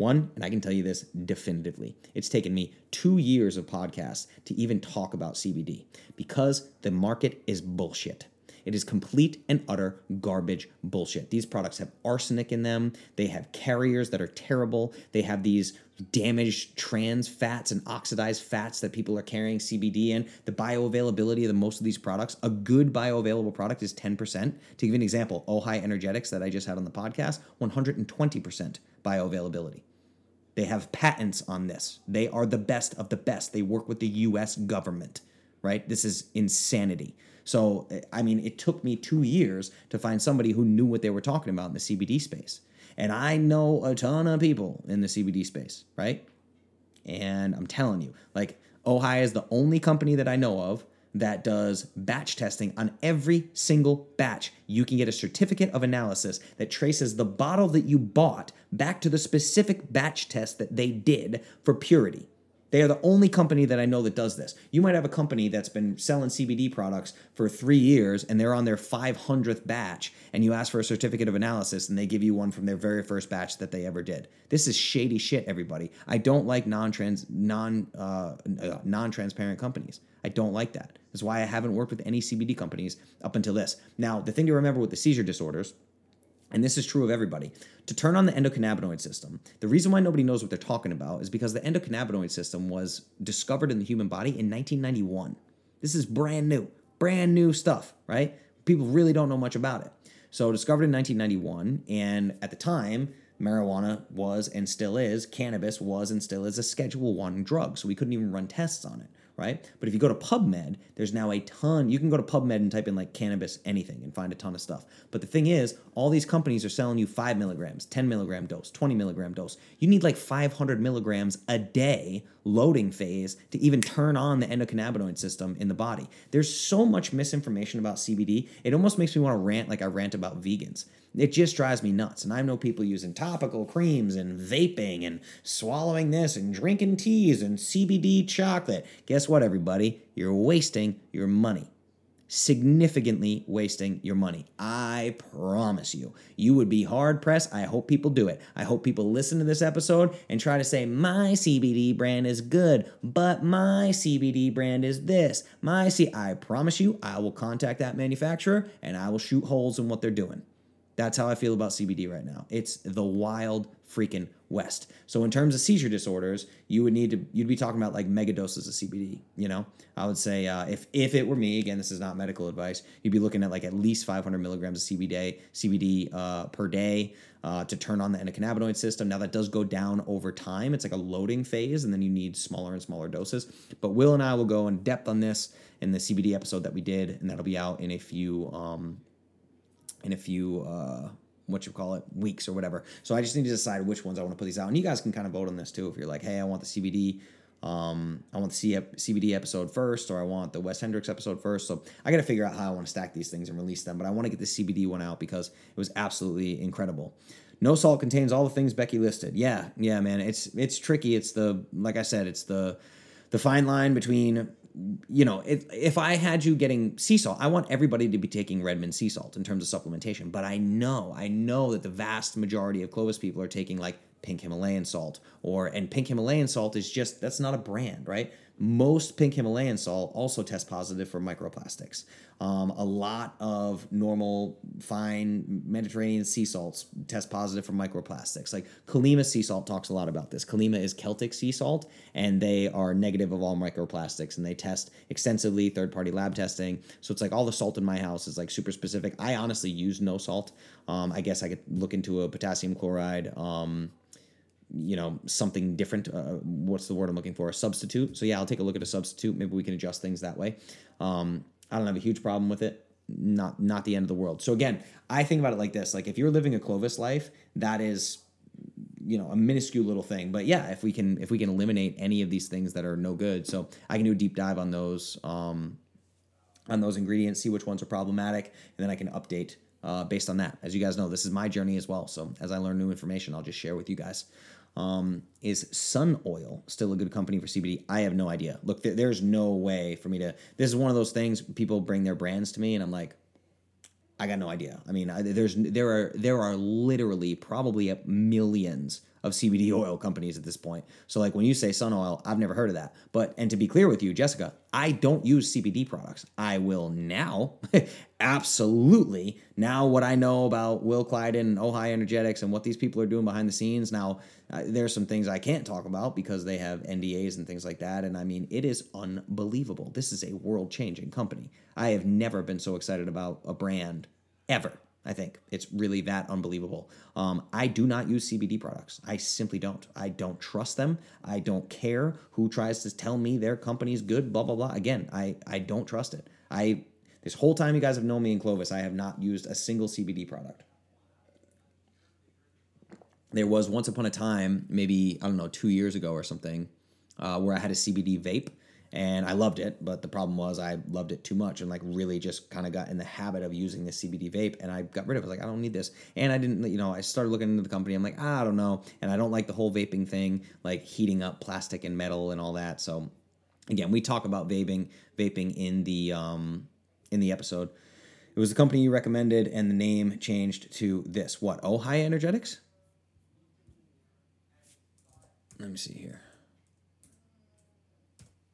S2: one, and I can tell you this definitively, it's taken me two years of podcasts to even talk about CBD because the market is bullshit. It is complete and utter garbage bullshit. These products have arsenic in them. They have carriers that are terrible. They have these damaged trans fats and oxidized fats that people are carrying CBD in. The bioavailability of the most of these products, a good bioavailable product is 10%. To give an example, Ojai Energetics that I just had on the podcast, 120% bioavailability. They have patents on this. They are the best of the best. They work with the US government, right? This is insanity. So, I mean, it took me two years to find somebody who knew what they were talking about in the CBD space. And I know a ton of people in the CBD space, right? And I'm telling you, like, Ojai is the only company that I know of that does batch testing on every single batch. You can get a certificate of analysis that traces the bottle that you bought back to the specific batch test that they did for purity. They are the only company that I know that does this. You might have a company that's been selling CBD products for three years and they're on their 500th batch, and you ask for a certificate of analysis and they give you one from their very first batch that they ever did. This is shady shit, everybody. I don't like non-trans, non, uh, uh non-transparent companies. I don't like that. That's why I haven't worked with any CBD companies up until this. Now, the thing to remember with the seizure disorders and this is true of everybody, to turn on the endocannabinoid system, the reason why nobody knows what they're talking about is because the endocannabinoid system was discovered in the human body in 1991. This is brand new, brand new stuff, right? People really don't know much about it. So, discovered in 1991, and at the time, marijuana was and still is, cannabis was and still is a Schedule 1 drug, so we couldn't even run tests on it right? But if you go to PubMed, there's now a ton. You can go to PubMed and type in like cannabis anything and find a ton of stuff. But the thing is, all these companies are selling you five milligrams, 10 milligram dose, 20 milligram dose. You need like 500 milligrams a day loading phase to even turn on the endocannabinoid system in the body. There's so much misinformation about CBD. It almost makes me want to rant like I rant about vegans. It just drives me nuts. And I know people using topical creams and vaping and swallowing this and drinking teas and CBD chocolate. Guess what, everybody? You're wasting your money. Significantly wasting your money. I promise you. You would be hard pressed. I hope people do it. I hope people listen to this episode and try to say, my CBD brand is good, but my CBD brand is this. My C. I promise you, I will contact that manufacturer and I will shoot holes in what they're doing. That's how I feel about CBD right now. It's the wild freaking west. So in terms of seizure disorders, you would need to you'd be talking about like mega doses of CBD. You know, I would say uh, if if it were me, again, this is not medical advice. You'd be looking at like at least 500 milligrams of CBD CBD uh, per day uh, to turn on the endocannabinoid system. Now that does go down over time. It's like a loading phase, and then you need smaller and smaller doses. But Will and I will go in depth on this in the CBD episode that we did, and that'll be out in a few um, in a few uh, what you call it weeks or whatever. So I just need to decide which ones I want to put these out, and you guys can kind of vote on this too. If you're like, hey, I want the CBD. Um, I want the CBD episode first, or I want the Wes Hendricks episode first. So I got to figure out how I want to stack these things and release them. But I want to get the CBD one out because it was absolutely incredible. No salt contains all the things Becky listed. Yeah, yeah, man. It's it's tricky. It's the like I said, it's the the fine line between you know, if if I had you getting sea salt, I want everybody to be taking Redmond sea salt in terms of supplementation. But I know, I know that the vast majority of Clovis people are taking like pink Himalayan salt or and pink Himalayan salt is just that's not a brand, right? Most pink Himalayan salt also test positive for microplastics. Um, a lot of normal, fine Mediterranean sea salts test positive for microplastics. Like Kalima sea salt talks a lot about this. Kalima is Celtic sea salt, and they are negative of all microplastics, and they test extensively, third party lab testing. So it's like all the salt in my house is like super specific. I honestly use no salt. Um, I guess I could look into a potassium chloride. Um, you know something different uh, what's the word i'm looking for? A substitute. So yeah i'll take a look at a substitute. Maybe we can adjust things that way. Um, i don't have a huge problem with it. Not not the end of the world. So again i think about it like this. Like if you're living a clovis life that is you know a minuscule little thing. But yeah if we can if we can eliminate any of these things that are no good. So i can do a deep dive on those um, on those ingredients see which ones are problematic and then i can update uh, based on that. As you guys know this is my journey as well. So as i learn new information i'll just share with you guys um, is Sun Oil still a good company for CBD? I have no idea. Look, th- there's no way for me to. This is one of those things people bring their brands to me, and I'm like, I got no idea. I mean, I, there's there are there are literally probably millions of CBD oil companies at this point. So like when you say sun oil, I've never heard of that. But and to be clear with you, Jessica, I don't use CBD products. I will now. Absolutely. Now what I know about Will Kleidon and Ojai Energetics and what these people are doing behind the scenes, now uh, there's some things I can't talk about because they have NDAs and things like that and I mean, it is unbelievable. This is a world-changing company. I have never been so excited about a brand ever I think it's really that unbelievable. Um, I do not use CBD products. I simply don't. I don't trust them. I don't care who tries to tell me their company's good. Blah blah blah. Again, I I don't trust it. I this whole time you guys have known me in Clovis, I have not used a single CBD product. There was once upon a time, maybe I don't know, two years ago or something, uh, where I had a CBD vape and I loved it. But the problem was I loved it too much and like really just kind of got in the habit of using the CBD vape, and I got rid of it. I was like, I don't need this, and I didn't, you know, I started looking into the company. I'm like, ah, I don't know, and I don't like the whole vaping thing, like heating up plastic and metal and all that. So again, we talk about vaping, vaping in the um in the episode. It was the company you recommended, and the name changed to this. What? Ojai Energetics. Let me see here.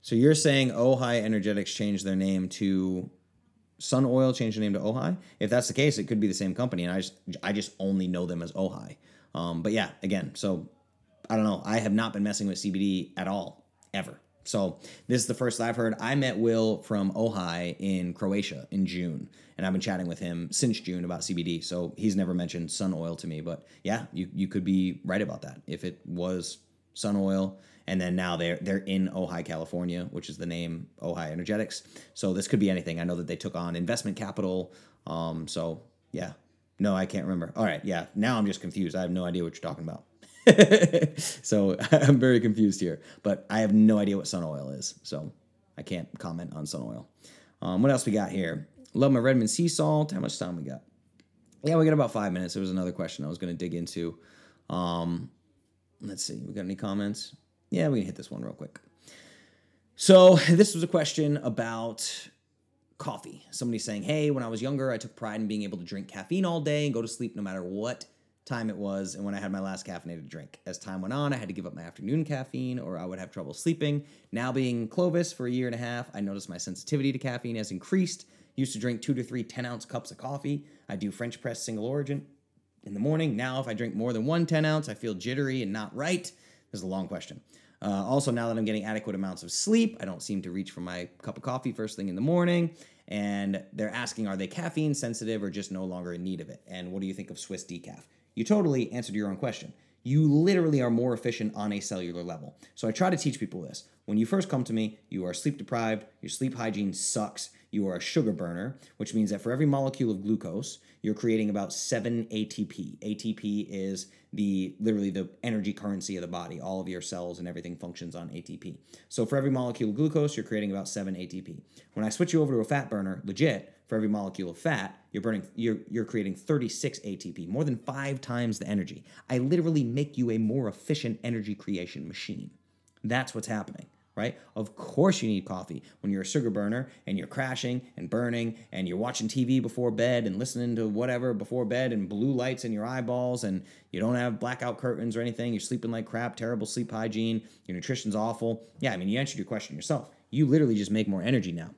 S2: So you're saying Ojai Energetics changed their name to Sun Oil changed the name to Ojai? If that's the case, it could be the same company, and I just I just only know them as Ojai. Um, but yeah, again, so I don't know. I have not been messing with CBD at all ever. So this is the first I've heard. I met Will from Ojai in Croatia in June, and I've been chatting with him since June about CBD. So he's never mentioned sun oil to me, but yeah, you you could be right about that. If it was sun oil, and then now they're they're in Ojai, California, which is the name Ojai Energetics. So this could be anything. I know that they took on investment capital. Um, so yeah, no, I can't remember. All right, yeah, now I'm just confused. I have no idea what you're talking about. so I'm very confused here, but I have no idea what sun oil is, so I can't comment on sun oil. Um, what else we got here? Love my Redmond sea salt. How much time we got? Yeah, we got about five minutes. There was another question I was going to dig into. Um, let's see. We got any comments? Yeah, we can hit this one real quick. So this was a question about coffee. Somebody saying, "Hey, when I was younger, I took pride in being able to drink caffeine all day and go to sleep no matter what time it was and when I had my last caffeinated drink. As time went on, I had to give up my afternoon caffeine or I would have trouble sleeping. Now, being Clovis for a year and a half, I noticed my sensitivity to caffeine has increased. Used to drink two to three 10 ounce cups of coffee. I do French press single origin in the morning. Now, if I drink more than one 10 ounce, I feel jittery and not right. This is a long question. Uh, also, now that I'm getting adequate amounts of sleep, I don't seem to reach for my cup of coffee first thing in the morning. And they're asking, are they caffeine sensitive or just no longer in need of it? And what do you think of Swiss decaf? you totally answered your own question. You literally are more efficient on a cellular level. So I try to teach people this. When you first come to me, you are sleep deprived, your sleep hygiene sucks, you are a sugar burner, which means that for every molecule of glucose, you're creating about 7 ATP. ATP is the literally the energy currency of the body. All of your cells and everything functions on ATP. So for every molecule of glucose, you're creating about 7 ATP. When I switch you over to a fat burner, legit, for every molecule of fat, you're burning you're you're creating 36 ATP, more than 5 times the energy. I literally make you a more efficient energy creation machine. That's what's happening, right? Of course you need coffee when you're a sugar burner and you're crashing and burning and you're watching TV before bed and listening to whatever before bed and blue lights in your eyeballs and you don't have blackout curtains or anything, you're sleeping like crap, terrible sleep hygiene, your nutrition's awful. Yeah, I mean, you answered your question yourself. You literally just make more energy now.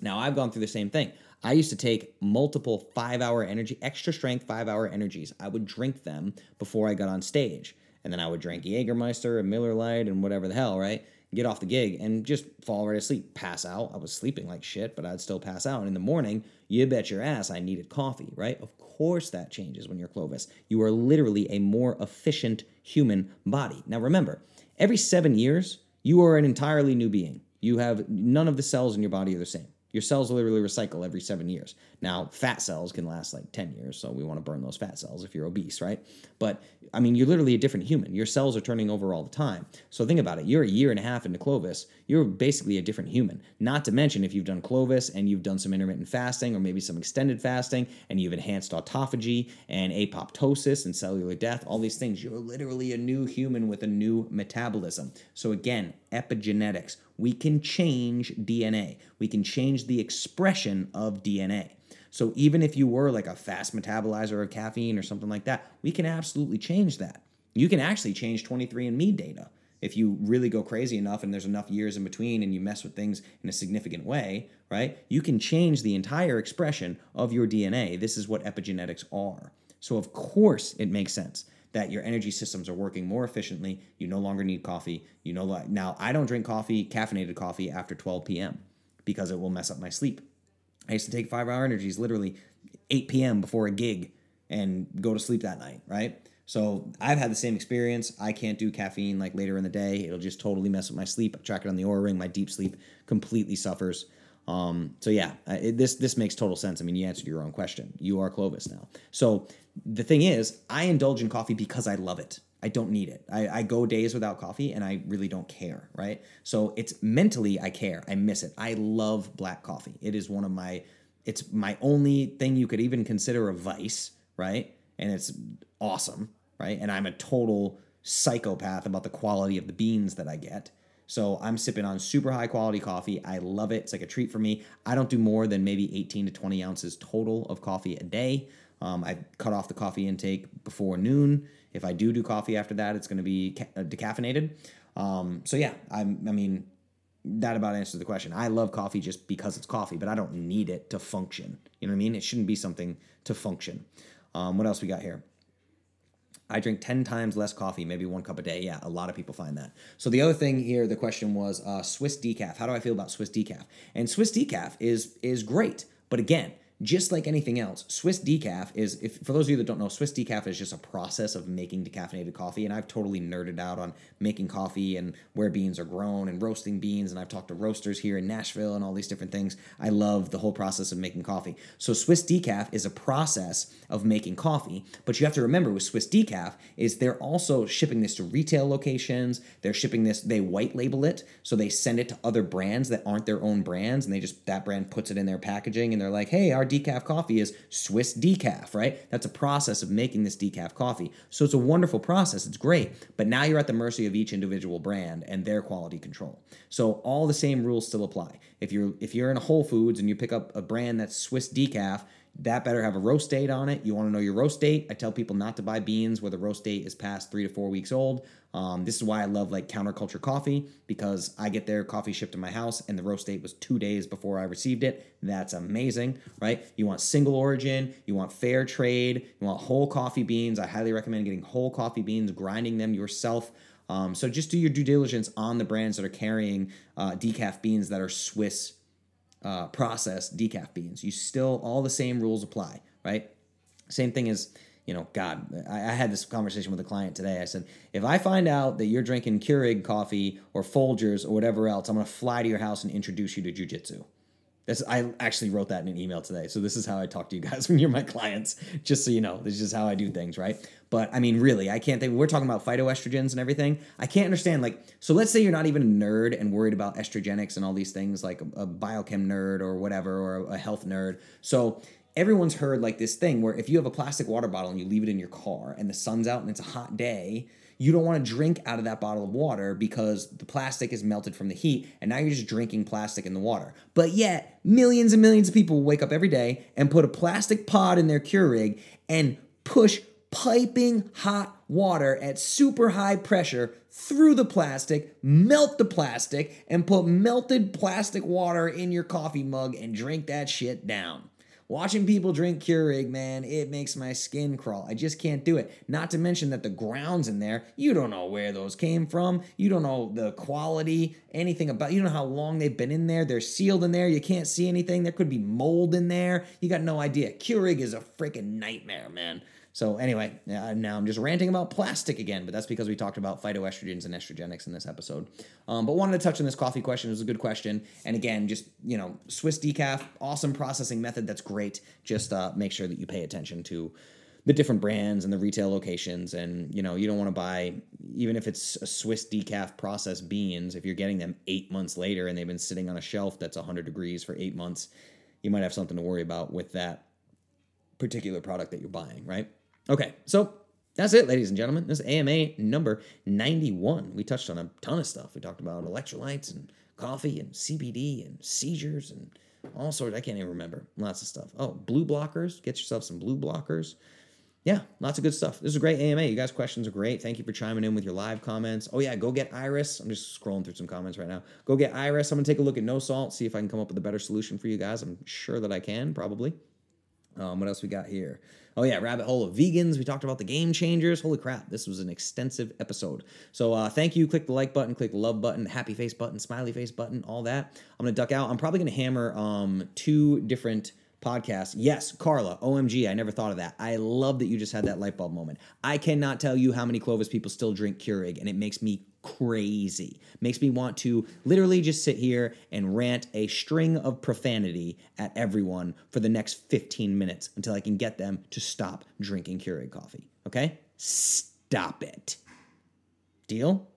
S2: Now, I've gone through the same thing. I used to take multiple five hour energy, extra strength five hour energies. I would drink them before I got on stage. And then I would drink Jägermeister and Miller Lite and whatever the hell, right? Get off the gig and just fall right asleep, pass out. I was sleeping like shit, but I'd still pass out. And in the morning, you bet your ass I needed coffee, right? Of course that changes when you're Clovis. You are literally a more efficient human body. Now remember, every seven years, you are an entirely new being. You have none of the cells in your body are the same. Your cells literally recycle every seven years. Now, fat cells can last like 10 years, so we want to burn those fat cells if you're obese, right? But I mean, you're literally a different human. Your cells are turning over all the time. So think about it. You're a year and a half into Clovis, you're basically a different human. Not to mention if you've done Clovis and you've done some intermittent fasting or maybe some extended fasting and you've enhanced autophagy and apoptosis and cellular death, all these things, you're literally a new human with a new metabolism. So again, epigenetics we can change DNA. We can change the expression of DNA. So even if you were like a fast metabolizer of caffeine or something like that, we can absolutely change that. You can actually change 23andMe data if you really go crazy enough and there's enough years in between and you mess with things in a significant way, right? You can change the entire expression of your DNA. This is what epigenetics are. So, of course, it makes sense that your energy systems are working more efficiently. You no longer need coffee. You know now I don't drink coffee, caffeinated coffee after 12 p.m. because it will mess up my sleep. I used to take five hour energies literally 8 p.m. before a gig and go to sleep that night, right? So I've had the same experience. I can't do caffeine like later in the day. It'll just totally mess with my sleep. I track it on the Oura ring. My deep sleep completely suffers. Um, so yeah, it, this this makes total sense. I mean, you answered your own question. You are Clovis now. So the thing is, I indulge in coffee because I love it. I don't need it. I, I go days without coffee and I really don't care, right? So it's mentally I care. I miss it. I love black coffee. It is one of my it's my only thing you could even consider a vice, right? And it's awesome, right? And I'm a total psychopath about the quality of the beans that I get. So I'm sipping on super high quality coffee. I love it. It's like a treat for me. I don't do more than maybe 18 to 20 ounces total of coffee a day. Um, I cut off the coffee intake before noon. If I do do coffee after that, it's going to be ca- uh, decaffeinated. Um, so yeah, I'm, I mean, that about answers the question. I love coffee just because it's coffee, but I don't need it to function. You know what I mean? It shouldn't be something to function. Um, what else we got here? I drink 10 times less coffee, maybe one cup a day. Yeah, a lot of people find that. So the other thing here, the question was uh, Swiss decaf. How do I feel about Swiss decaf? And Swiss decaf is is great, but again, just like anything else, Swiss decaf is, if for those of you that don't know, Swiss decaf is just a process of making decaffeinated coffee. And I've totally nerded out on making coffee and where beans are grown and roasting beans. And I've talked to roasters here in Nashville and all these different things. I love the whole process of making coffee. So Swiss decaf is a process of making coffee. But you have to remember with Swiss decaf is they're also shipping this to retail locations. They're shipping this, they white label it. So they send it to other brands that aren't their own brands. And they just, that brand puts it in their packaging and they're like, hey, our decaf coffee is Swiss decaf, right? That's a process of making this decaf coffee. So it's a wonderful process. It's great. But now you're at the mercy of each individual brand and their quality control. So all the same rules still apply. If you're if you're in Whole Foods and you pick up a brand that's Swiss decaf, that better have a roast date on it. You want to know your roast date. I tell people not to buy beans where the roast date is past three to four weeks old. Um, this is why I love like counterculture coffee because I get their coffee shipped to my house and the roast date was two days before I received it. That's amazing, right? You want single origin, you want fair trade, you want whole coffee beans. I highly recommend getting whole coffee beans, grinding them yourself. Um, so just do your due diligence on the brands that are carrying uh, decaf beans that are Swiss uh, processed decaf beans. You still, all the same rules apply, right? Same thing as, you know, God, I, I, had this conversation with a client today. I said, if I find out that you're drinking Keurig coffee or Folgers or whatever else, I'm going to fly to your house and introduce you to jujitsu. This I actually wrote that in an email today. So this is how I talk to you guys when you're my clients, just so you know. This is just how I do things, right? But I mean, really, I can't think. We're talking about phytoestrogens and everything. I can't understand. Like, so let's say you're not even a nerd and worried about estrogenics and all these things, like a, a biochem nerd or whatever, or a health nerd. So everyone's heard like this thing where if you have a plastic water bottle and you leave it in your car and the sun's out and it's a hot day you don't want to drink out of that bottle of water because the plastic is melted from the heat and now you're just drinking plastic in the water. But yet, millions and millions of people wake up every day and put a plastic pod in their Keurig and push piping hot water at super high pressure through the plastic, melt the plastic, and put melted plastic water in your coffee mug and drink that shit down. Watching people drink Keurig, man, it makes my skin crawl. I just can't do it. Not to mention that the grounds in there, you don't know where those came from. You don't know the quality, anything about. You don't know how long they've been in there. They're sealed in there. You can't see anything. There could be mold in there. You got no idea. Keurig is a freaking nightmare, man. So anyway, now I'm just ranting about plastic again, but that's because we talked about phytoestrogens and estrogenics in this episode. Um, but wanted to touch on this coffee question. It was a good question, and again, just you know, Swiss decaf, awesome processing method. That's great. Just uh, make sure that you pay attention to the different brands and the retail locations, and you know, you don't want to buy even if it's a Swiss decaf processed beans. If you're getting them eight months later and they've been sitting on a shelf that's 100 degrees for eight months, you might have something to worry about with that particular product that you're buying, right? Okay, so that's it, ladies and gentlemen. This is AMA number 91. We touched on a ton of stuff. We talked about electrolytes and coffee and CBD and seizures and all sorts. I can't even remember. Lots of stuff. Oh, blue blockers. Get yourself some blue blockers. Yeah, lots of good stuff. This is a great AMA. You guys' questions are great. Thank you for chiming in with your live comments. Oh, yeah, go get Iris. I'm just scrolling through some comments right now. Go get Iris. I'm going to take a look at no salt, see if I can come up with a better solution for you guys. I'm sure that I can, probably. Um, what else we got here? Oh yeah, rabbit hole of vegans. We talked about the game changers. Holy crap, this was an extensive episode. So uh, thank you. Click the like button, click the love button, happy face button, smiley face button, all that. I'm gonna duck out. I'm probably gonna hammer um, two different podcast. Yes, Carla, OMG, I never thought of that. I love that you just had that light bulb moment. I cannot tell you how many Clovis people still drink Keurig, and it makes me crazy. Makes me want to literally just sit here and rant a string of profanity at everyone for the next 15 minutes until I can get them to stop drinking Keurig coffee. Okay? Stop it. Deal?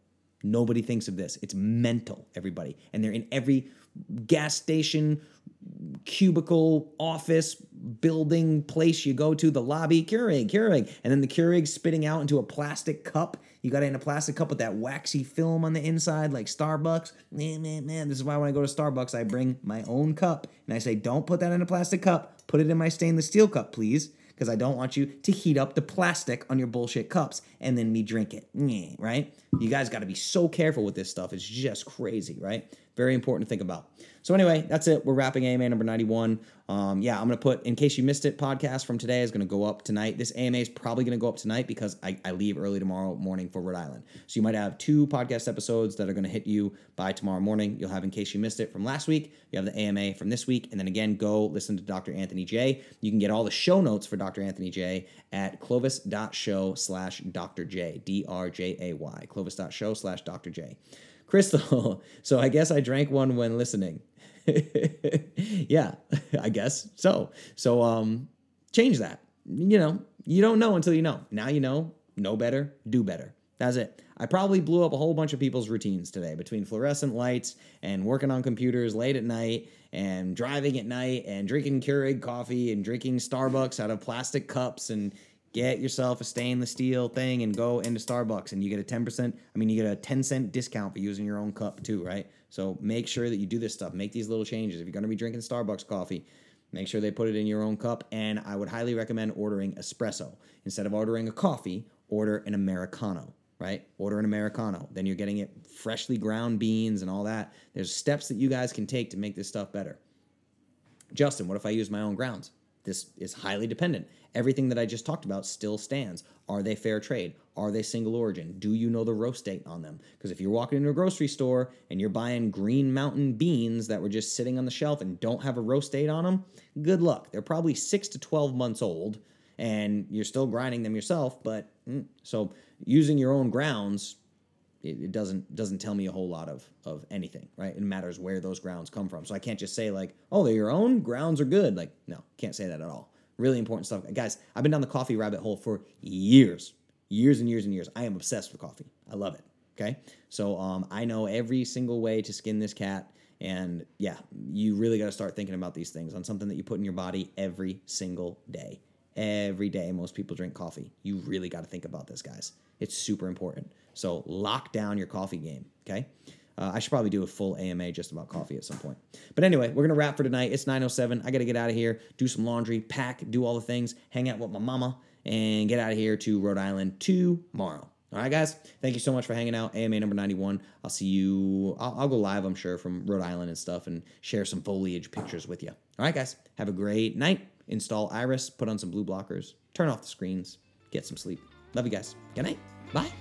S2: Nobody thinks of this. It's mental, everybody. And they're in every gas station, cubicle, office, building, place you go to, the lobby, Keurig, Keurig. And then the Keurig spitting out into a plastic cup. You got it in a plastic cup with that waxy film on the inside, like Starbucks. Man, man, man. This is why when I go to Starbucks, I bring my own cup. And I say, don't put that in a plastic cup. Put it in my stainless steel cup, please because I don't want you to heat up the plastic on your bullshit cups and then me drink it. Right? You guys got to be so careful with this stuff. It's just crazy, right? Very important to think about. So anyway, that's it. We're wrapping AMA number 91. Um, yeah, I'm gonna put in case you missed it, podcast from today is gonna go up tonight. This AMA is probably gonna go up tonight because I, I leave early tomorrow morning for Rhode Island. So you might have two podcast episodes that are gonna hit you by tomorrow morning. You'll have in case you missed it from last week. You have the AMA from this week, and then again, go listen to Dr. Anthony Jay. You can get all the show notes for Dr. Anthony Jay at clovis.show slash Dr. J. D R J A Y. Clovis.show slash Dr. J. Crystal, so I guess I drank one when listening. yeah, I guess so. So um change that. You know, you don't know until you know. Now you know, know better, do better. That's it. I probably blew up a whole bunch of people's routines today between fluorescent lights and working on computers late at night and driving at night and drinking Keurig coffee and drinking Starbucks out of plastic cups and get yourself a stainless steel thing and go into Starbucks and you get a 10%, I mean, you get a 10 cent discount for using your own cup too, right? So make sure that you do this stuff. Make these little changes. If you're going to be drinking Starbucks coffee, make sure they put it in your own cup. And I would highly recommend ordering espresso. Instead of ordering a coffee, order an Americano, right? Order an Americano. Then you're getting it freshly ground beans and all that. There's steps that you guys can take to make this stuff better. Justin, what if I use my own grounds? This is highly dependent. Everything that I just talked about still stands. Are they fair trade? Are they single origin? Do you know the roast date on them? Because if you're walking into a grocery store and you're buying Green Mountain beans that were just sitting on the shelf and don't have a roast date on them, good luck. They're probably six to 12 months old and you're still grinding them yourself. But mm, so using your own grounds it, it, doesn't doesn't tell me a whole lot of of anything, right? It matters where those grounds come from. So I can't just say like, oh, they're your own grounds are good. Like, no, can't say that at all. Really important stuff, guys. I've been down the coffee rabbit hole for years, years and years and years. I am obsessed with coffee. I love it. Okay, so um, I know every single way to skin this cat. And yeah, you really got to start thinking about these things on something that you put in your body every single day. Every day, most people drink coffee. You really got to think about this, guys. It's super important. So lock down your coffee game, okay? Uh, I should probably do a full AMA just about coffee at some point. But anyway, we're gonna wrap for tonight. It's 9:07. I gotta get out of here, do some laundry, pack, do all the things, hang out with my mama, and get out of here to Rhode Island tomorrow. All right, guys. Thank you so much for hanging out. AMA number 91. I'll see you. I'll, I'll go live, I'm sure, from Rhode Island and stuff, and share some foliage pictures with you. All right, guys. Have a great night. Install Iris. Put on some blue blockers. Turn off the screens. Get some sleep. Love you guys. Good night. Bye.